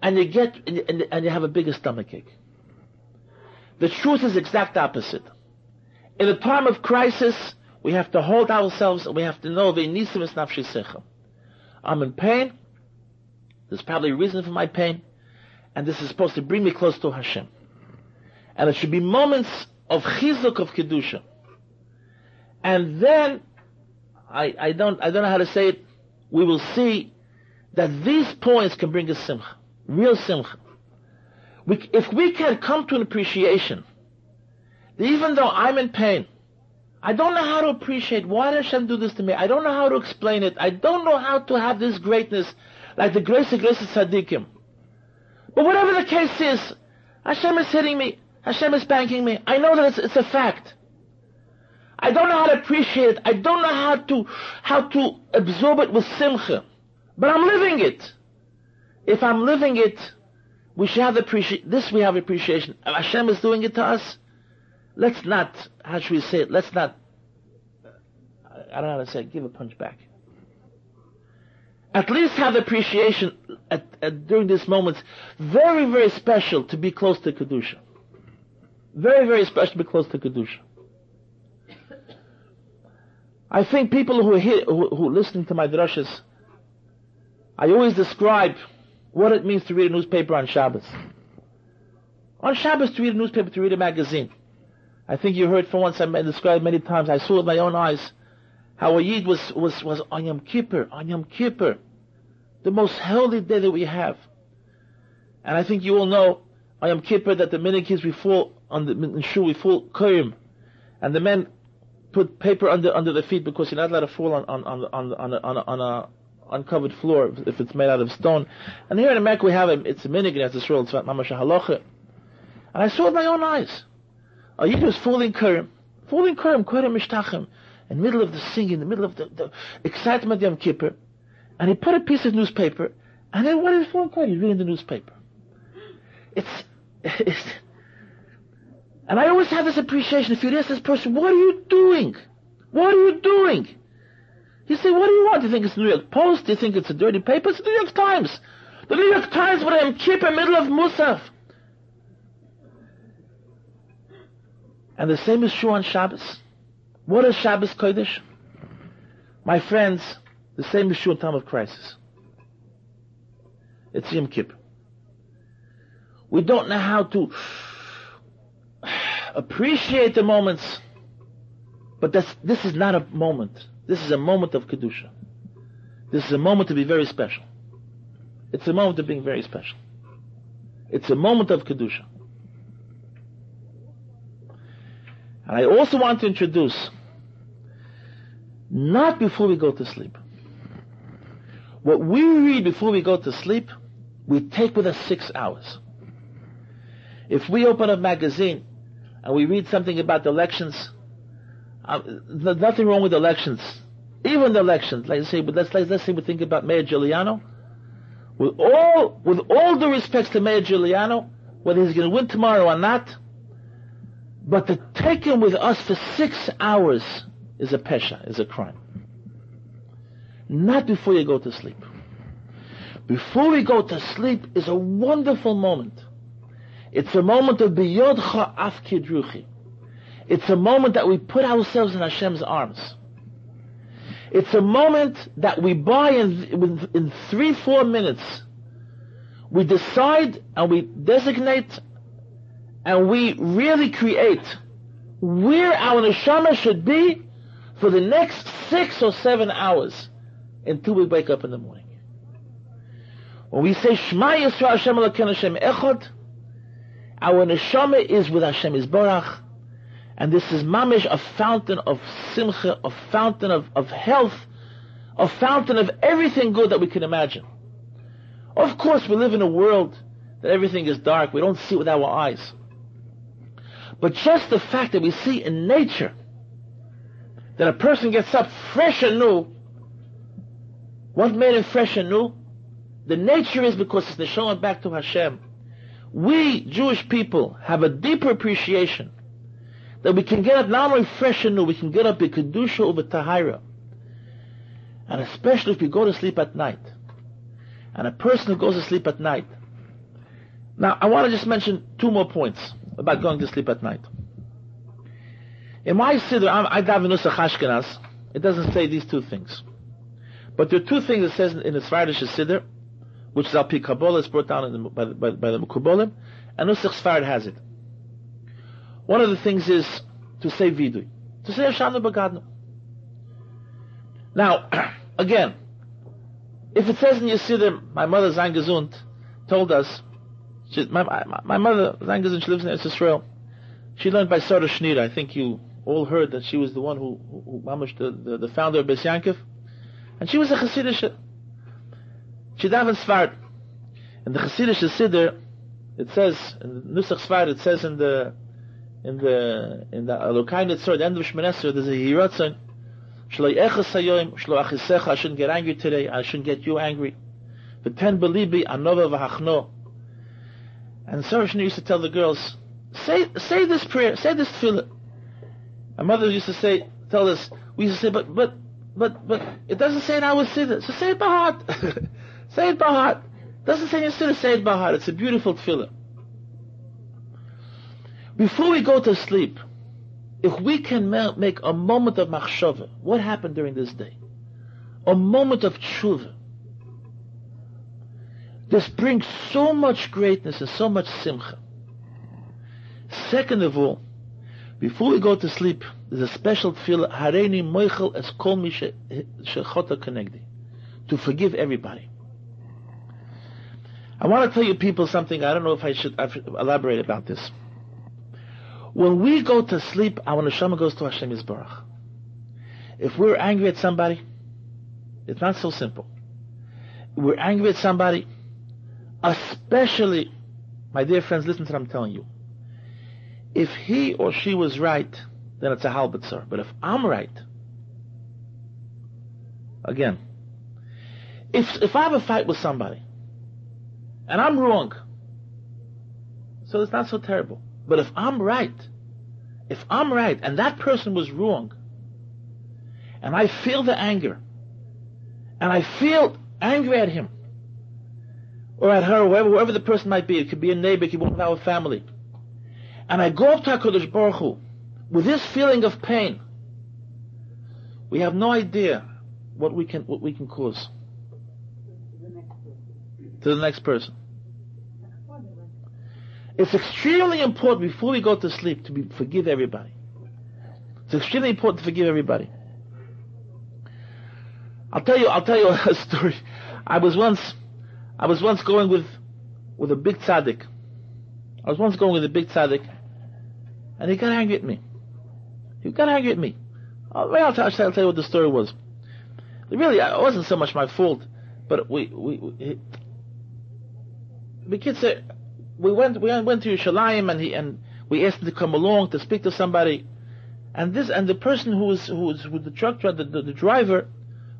and you get, and you have a bigger stomachache. The truth is exact opposite. In a time of crisis, we have to hold ourselves and we have to know the inisum isn't. I'm in pain. There's probably a reason for my pain. And this is supposed to bring me close to Hashem. And it should be moments of chizuk of kedusha. And then, I, I don't, I don't know how to say it. We will see that these points can bring us simcha, real simcha. We, if we can come to an appreciation, that even though I'm in pain, I don't know how to appreciate why did Hashem do this to me. I don't know how to explain it. I don't know how to have this greatness, like the grace of grace of tzaddikim. But whatever the case is, Hashem is hitting me. Hashem is spanking me. I know that it's, it's a fact. I don't know how to appreciate it. I don't know how to how to absorb it with simcha. But I'm living it. If I'm living it, we should have appreciation. This we have appreciation. If Hashem is doing it to us, let's not, how should we say it, let's not, I don't know how to say it, give a punch back. At least have appreciation at, at, during these moments. Very, very special to be close to Kedusha. Very, very special to be close to Kedusha. I think people who are here, who, who are listening to my drushes, I always describe what it means to read a newspaper on Shabbos. On Shabbos to read a newspaper, to read a magazine. I think you heard for once, I described many times, I saw with my own eyes, how a Yid was, was, was on Yom Kippur, on Yom Kippur, the most holy day that we have. And I think you all know, on Yom Kippur, that the minikis we fall, on the, Shul we fall Kurim, and the men put paper under under the feet because you're not allowed to fall on on on on on a, on a, on a uncovered floor if it's made out of stone. And here in America we have a, it's a minig as Israel, it's mamash halacha. And I saw with my own eyes. A yid was falling kurim, falling kurim, kurim mishtachim, in the middle of the singing, in the middle of the, the excitement of the Yom Kippur, and he put a piece of newspaper, and then what is falling kurim? He's reading the newspaper. It's, it's and I always have this appreciation. If you ask this person, what are you doing? What are you doing? You say, what do you want? Do you think it's the New York Post? Do you think it's a dirty paper? It's the New York Times. The New York Times chip in the middle of Musaf. And the same is true on Shabbos. What is Shabbos Kodesh? My friends, the same is true in time of crisis. It's Yom Kippur. We don't know how to appreciate the moments, but this is not a moment. This is a moment of Kedusha. This is a moment to be very special. It's a moment of being very special. It's a moment of Kedusha. And I also want to introduce, not before we go to sleep. What we read before we go to sleep, we take with us six hours. If we open a magazine and we read something about the elections, Uh, there's nothing wrong with elections. Even the elections, like say, but let's, let's, say we think about Mayor Giuliani. With all, with all due respect to Mayor Giuliani, whether he's going to win tomorrow or not, but to take him with us for six hours is a pesha, is a crime. Not before you go to sleep. Before we go to sleep is a wonderful moment. It's a moment of biyodcha afkidruchi. It's a moment that we put ourselves in Hashem's arms. It's a moment that we buy in, in three, four minutes. We decide and we designate and we really create where our neshama should be for the next six or seven hours until we wake up in the morning. When we say Shema Yisrael Hashem Hashem Echad, our neshama is with Hashem Yisborach, and this is mamish, a fountain of simcha, a fountain of, of health, a fountain of everything good that we can imagine. Of course, we live in a world that everything is dark. We don't see it with our eyes. But just the fact that we see in nature that a person gets up fresh and new, what made him fresh and new? The nature is because it's the showing back to Hashem we Jewish people have a deeper appreciation that we can get up not only fresh and new, we can get up in kedusha over tahira, and especially if we go to sleep at night. And a person who goes to sleep at night. Now, I want to just mention two more points about going to sleep at night. In my siddur, I daven nusach Ashkenaz. It doesn't say these two things, but there are two things it says in the Svardish siddur which is Alpi Kabbalah, is brought down the, by, by, by the Mekubolim, and Nusach Sfarad has it. One of the things is to say Vidui, to say Hashanah Bagadnu. Now, again, if it says in Yesidim, my mother Zangazund told us, she, my, my, my, mother Zangazund, she lives in Israel. She learned by Sarah Shnira. I think you all heard that she was the one who, who, who the, the, the, founder of Beis Yankov. And she was a Hasidish she daven Svart. In the Chassidish Siddur, it says, in the Nusach Svart, it says in the, in the, in the Elokai Nitzor, the end of Shmonesra, there's a Hiratzon, Shlo Echas Hayoim, Shlo Achisecha, I shouldn't get angry today, I shouldn't get you angry. V'ten belibi, anova v'hachno. And Sarah used to tell the girls, say, say this prayer, say this tefillah. My mother used to say, tell us, we used to say, but, but, but, but it doesn't say in our siddur. So say it by heart. say it by heart. It doesn't say in your siddur, say it by heart. It's a beautiful tefillah. Before we go to sleep, if we can make a moment of machshava, what happened during this day? A moment of tshuva. This brings so much greatness and so much simcha. Second of all, before we go to sleep, there's a special tefillah, Hareini Moichel es kol mi shechota kenegdi, to forgive everybody. I want to tell you people something, I don't know if I should elaborate about this. When we go to sleep, our neshama goes to Hashem Yisbarach. If we're angry at somebody, it's not so simple. We're angry at somebody, especially, my dear friends, listen to what I'm telling you. If he or she was right, then it's a halbitzer. But if I'm right, again, if if I have a fight with somebody and I'm wrong, so it's not so terrible. But if I'm right, if I'm right and that person was wrong, and I feel the anger, and I feel angry at him, or at her, whoever, whoever the person might be, it could be a neighbor, it could be one of our family, and I go up to HaKadosh Baruch Hu with this feeling of pain, we have no idea what we can, what we can cause to the next person. It's extremely important before we go to sleep to be, forgive everybody. It's extremely important to forgive everybody. I'll tell you, I'll tell you a story. I was once, I was once going with, with a big tzaddik. I was once going with a big tzaddik, and he got angry at me. He got angry at me. I'll, I'll, tell, I'll tell you what the story was. Really, it wasn't so much my fault, but we, we, we the kid said, we went we went to Yerushalayim and he and we asked him to come along to speak to somebody, and this and the person who was who was with the truck driver, the, the, the, driver,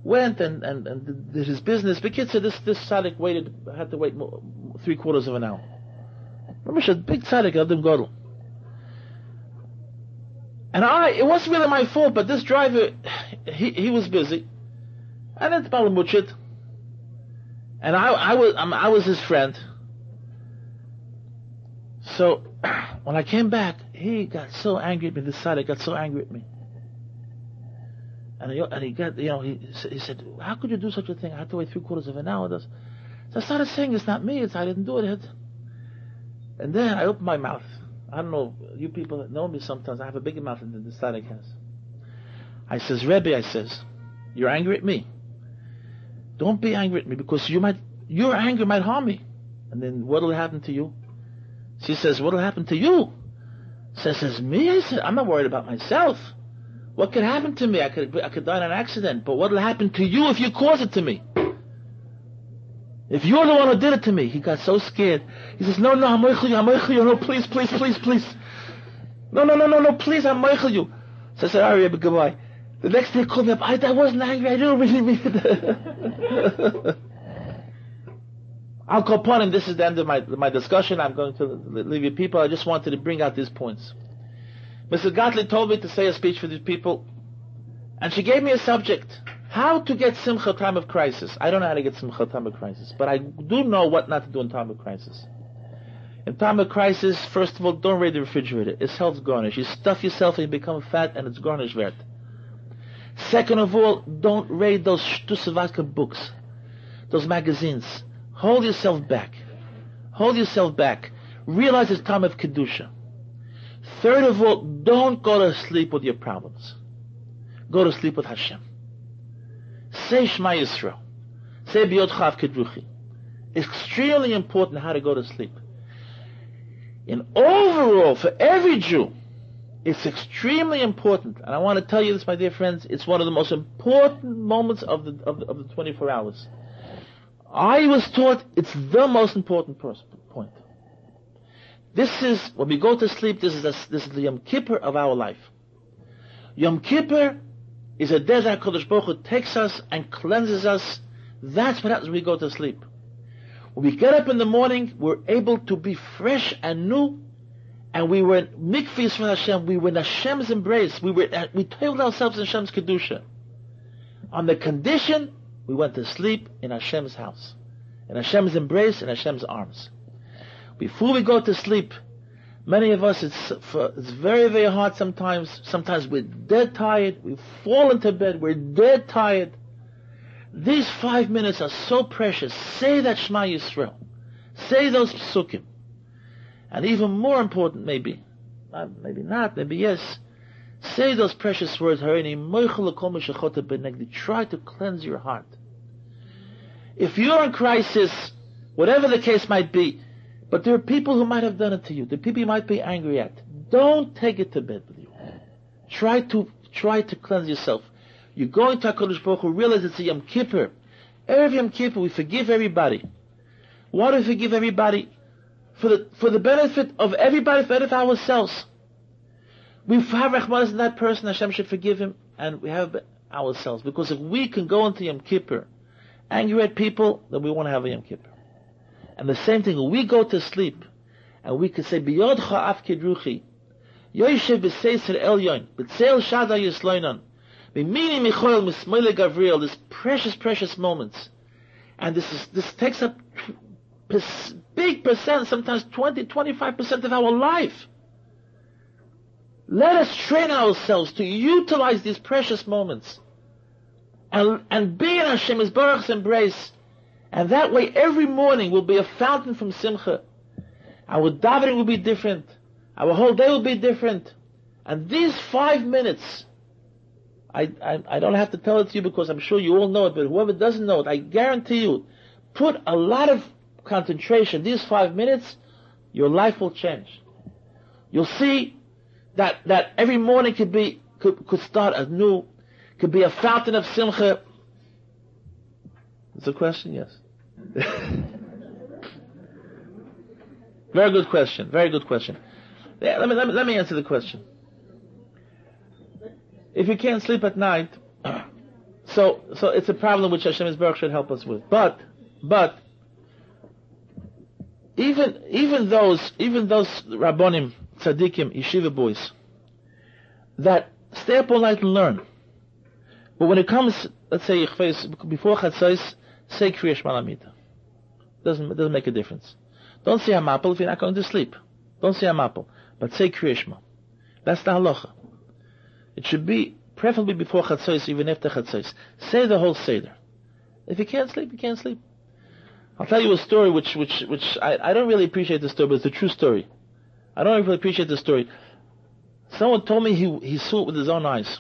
went and, and, and did his business. But said this this tzaddik waited had to wait more, three quarters of an hour. Remember, a big tzaddik. And I, it wasn't really my fault, but this driver, he, he was busy. And it's Malamuchit. And I, I was, I was his friend. So when I came back, he got so angry at me. This side, got so angry at me. And he, and he got, you know, he, he said, "How could you do such a thing? I had to wait three quarters of an hour." So I started saying, "It's not me. It's I didn't do it." And then I opened my mouth. I don't know, you people that know me sometimes, I have a bigger mouth than the tzaddik has. I says, Rebbe, I says, you're angry at me. Don't be angry at me because you might, your anger might harm me. And then what'll happen to you? She says, what'll happen to you? Says, says me? I said, I'm not worried about myself. What could happen to me? I could, I could die in an accident, but what'll happen to you if you cause it to me? If you're the one who did it to me, he got so scared. He says, no, no, I'm you, I'm you, no, please, please, please, please. No, no, no, no, no, please, I'm you. So I said, all right, but goodbye. The next day he called me up, I, I wasn't angry, I didn't really mean it. I'll call upon him. This is the end of my, my discussion. I'm going to leave you people. I just wanted to bring out these points. Mrs. Gottlieb told me to say a speech for these people, and she gave me a subject. How to get simcha time of crisis. I don't know how to get simcha time of crisis, but I do know what not to do in time of crisis. In time of crisis, first of all, don't raid the refrigerator. It's health garnish. You stuff yourself and you become fat and it's garnish vert. Second of all, don't raid those shtusavaka books, those magazines. Hold yourself back. Hold yourself back. Realize it's time of kedusha. Third of all, don't go to sleep with your problems. Go to sleep with Hashem. Say Shema Yisrael. Say Biyot Chav Kedruchi. Extremely important how to go to sleep. And overall, for every Jew, it's extremely important, and I want to tell you this, my dear friends, it's one of the most important moments of the, of the, of the 24 hours. I was taught it's the most important point. This is, when we go to sleep, this is, a, this is the Yom Kippur of our life. Yom Kippur is a day that Kodesh Baruch Hu takes us and cleanses us. That's what happens when we go to sleep. When we get up in the morning, we're able to be fresh and new, and we were mikvahs from Hashem. We were in Hashem's embrace. We were we told ourselves in Hashem's kedusha. on the condition we went to sleep in Hashem's house, in Hashem's embrace, in Hashem's arms. Before we go to sleep, many of us, it's, it's very, very hard sometimes. Sometimes we're dead tired. We fall into bed. We're dead tired. These five minutes are so precious. Say that Shema Yisrael. Say those psukim. And even more important, maybe, maybe not, maybe yes, say those precious words, Try to cleanse your heart. If you're in crisis, whatever the case might be, but there are people who might have done it to you, the people you might be angry at, don't take it to bed with you. Try to, try to cleanse yourself. You're going to HaKadosh Baruch Hu, realize it's a Yom Kippur. Every Yom Kippur, we forgive everybody. Why do we forgive everybody? For the, for the benefit of everybody, for the benefit of ourselves. We have Rachmanis in that person, Hashem should forgive him, and we have ourselves. Because if we can go into Yom Kippur angry at people, then we want to have a Yom Kippur. And the same thing, we go to sleep, and we can say, Biyodcha afkid ruchi, Yoshev b'seiser elyon, b'tzeil shada yisloinon, b'mini michoel mismoile gavriel, this precious, precious moments. And this is, this takes up big percent, sometimes 20, 25% of our life. Let us train ourselves to utilize these precious moments and, and be in Hashem's Baruch's embrace. And that way every morning will be a fountain from Simcha. Our davening will be different. Our whole day will be different. And these five minutes, I, I, I don't have to tell it to you because I'm sure you all know it, but whoever doesn't know it, I guarantee you, put a lot of concentration, these five minutes, your life will change. You'll see that, that every morning could be, could, could start a new, could be a fountain of simcha. It's a question, yes. very good question, very good question. Yeah, let, me, let, me, let me answer the question. If you can't sleep at night, so so it's a problem which Hashem Baruch should help us with. But but even even those even those rabbonim, tzaddikim, yeshiva boys that stay up all night and learn. But when it comes, let's say before chatzos, say kriyash malamita. Doesn't doesn't make a difference. Don't say hamapel if you're not going to sleep. Don't say hamapel, but say kriyashma. That's the halacha. It should be preferably before chatzos, even after chatzos. Say the whole seder. If you can't sleep, you can't sleep. I'll tell you a story which, which, which I, I don't really appreciate the story, but it's a true story. I don't really appreciate the story. Someone told me he, he saw it with his own eyes.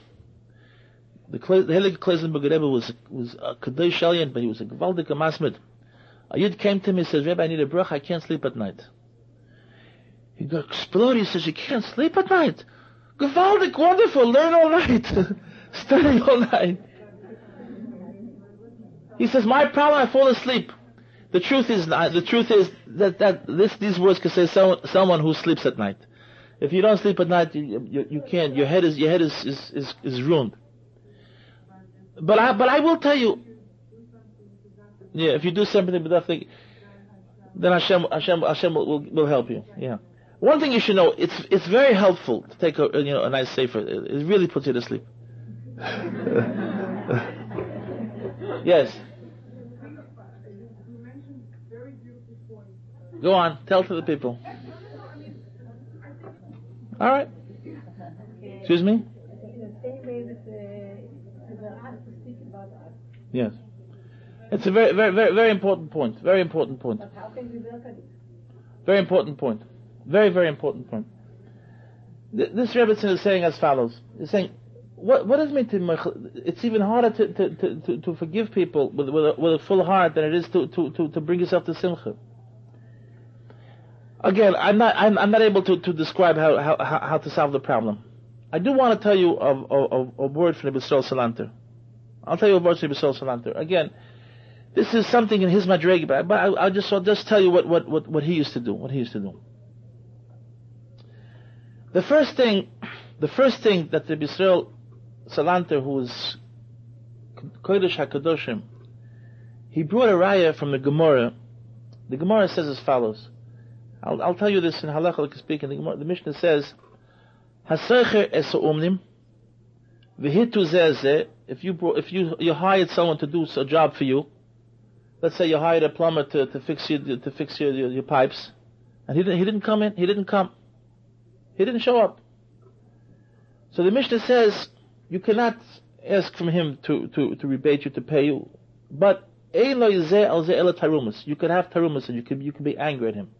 The, the Helig Klausenburger Rebbe was, was a Kadosh Alien, but he was a Gvaldik Masmid. A Yid came to me and says, Rebbe, I need a brach, I can't sleep at night. He got exploded, he says, you can't sleep at night? Gvaldik, wonderful, learn all night. Study all night. He says, my problem, I fall asleep. The truth is, the truth is that, that this, these words can say someone, someone who sleeps at night. If you don't sleep at night, you, you, you can't. Your head is your head is is, is, is ruined. But I but I will tell you. Yeah, if you do something with nothing, then Hashem Hashem Hashem will, will help you. Yeah. One thing you should know, it's it's very helpful to take a you know a nice safer. It really puts you to sleep. yes. Go on, tell to the people. All right. Excuse me? Yes. It's a very, very, very, very important point. Very important point. Very important point. Very, very important point. This Rebbetzin is saying as follows. He's saying, what, what does it mean to, it's even harder to, to, to, to, forgive people with, with, a, with a full heart than it is to, to, to, to bring yourself to simcha. Again, I'm not I'm, I'm not able to, to describe how, how, how to solve the problem. I do want to tell you of, a word from the Yisrael Salanter. I'll tell you a word from the Yisrael Salanter. Again, this is something in his madrega, but, I, will just I'll just tell you what, what, what, what he used to do. What he used to do. The first thing, the first thing that the Yisrael Salanter, who was Kodesh Hakadoshim, he brought a raya from the Gemara. The Gemara says as follows. I'll, I'll tell you this in halacha speaking. The, the Mishnah says, "Hasecher es umnim, v'hitu zeze if you brought, if you you hired someone to do a job for you, let's say you hired a plumber to, to fix your to fix your, your, your pipes, and he didn't he didn't come in, he didn't come, he didn't show up. So the Mishnah says you cannot ask from him to, to, to rebate you to pay you, but you could have tarumas and you could you could be angry at him.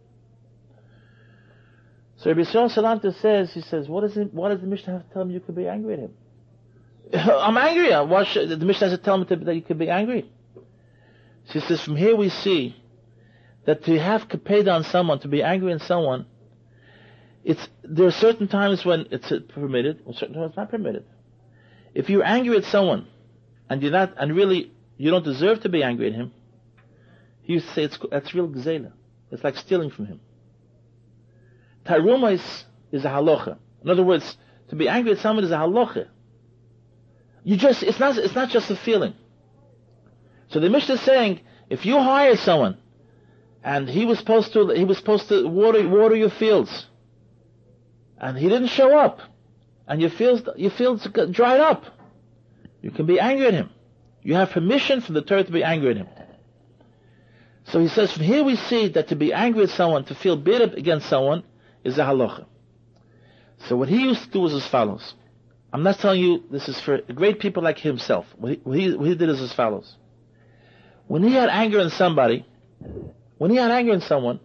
So Rabbi Salanter says, he says, what is it, what does the Mishnah have to tell him you could be angry at him? I'm angry. Uh, why should, the Mishnah has to tell me to, that you could be angry. She says, from here we see that to have kapeda on someone, to be angry on someone, it's, there are certain times when it's permitted, or certain times it's not permitted. If you're angry at someone, and you're not, and really, you don't deserve to be angry at him, he used to say it's, that's real gzela. It's like stealing from him. Taruma is, is a halacha. In other words, to be angry at someone is a halacha. You just, it's not, it's not just a feeling. So the Mishnah is saying, if you hire someone, and he was supposed to, he was supposed to water, water your fields, and he didn't show up, and your fields, your fields dried up, you can be angry at him. You have permission from the Torah to be angry at him. So he says, from here we see that to be angry at someone, to feel bitter against someone, is a halacha. So what he used to do was as follows. I'm not telling you this is for great people like himself. What he, what he, what he did is as follows. When he had anger in somebody, when he had anger in someone,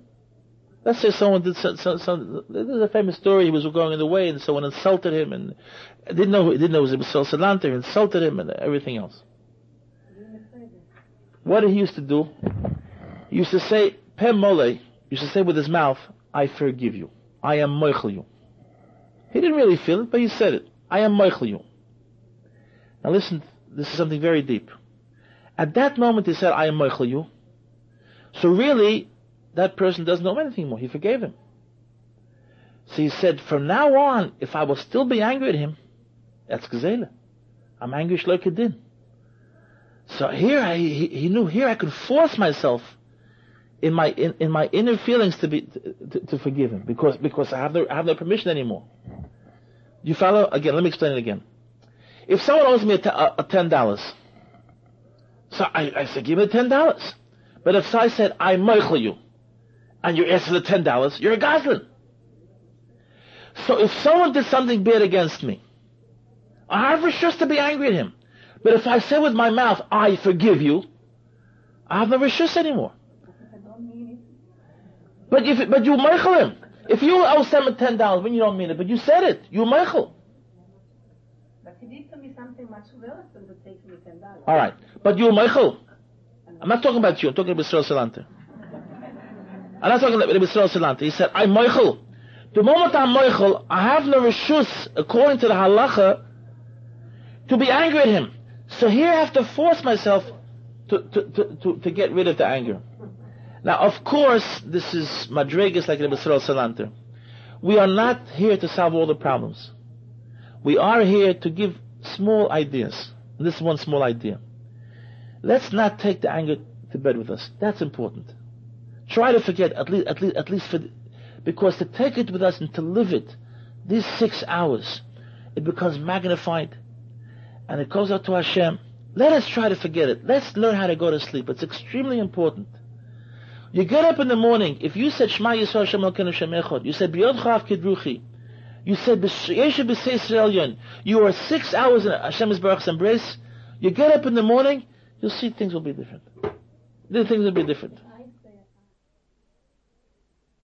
let's say someone did some, some, some there's a famous story, he was going in the way and someone insulted him and didn't know, didn't know it was Sol Salanter, insulted him and everything else. What did he used to do? He used to say, Pem mole, used to say with his mouth, I forgive you. I am moichel you. He didn't really feel it, but he said it. I am moichel you. Now listen, this is something very deep. At that moment he said, I am moichel you. So really, that person doesn't know anything more. He forgave him. So he said, from now on, if I will still be angry at him, that's gazela. I'm angry shlokedin. So here I, he, he knew here I could force myself in my in, in my inner feelings to be to, to, forgive him because because I have no I have no permission anymore. You follow again? Let me explain it again. If someone owes me a, t- a, ten dollars, so I, I say give me ten dollars. But if I said I meichel you, and you for the ten dollars, you're a goslin. So if someone did something bad against me, I have rishus to be angry at him. But if I say with my mouth, I forgive you, I have no rishus anymore. But if but you meichel him. If you owe someone ten dollars when you don't mean it, but you said it, you meichel. But he did to me something much worse than to take me ten dollars. All right, but you meichel. I'm not talking about you. I'm talking about Israel Salanter. I'm not talking about Israel Salanter. He said, I'm meichel. The moment I'm meichel, I have no reshus according to the halacha to be angry at him. So here I have to force myself to, to, to, to, to get rid of the anger. Now, of course, this is madrigas like Rebbe Sral Salanter. We are not here to solve all the problems. We are here to give small ideas. This is one small idea. Let's not take the anger to bed with us. That's important. Try to forget at least, at least, at least for, because to take it with us and to live it, these six hours, it becomes magnified, and it goes out to Hashem. Let us try to forget it. Let's learn how to go to sleep. It's extremely important. You get up in the morning, if you said Shema Yisrael Shem Elokeinu Shem Echad, you said B'yodcha afkid ruchi, you said B'yeshe B'sei you are six hours in Hashem's Baruch's embrace, you get up in the morning, you'll see things will be different. The things will be different.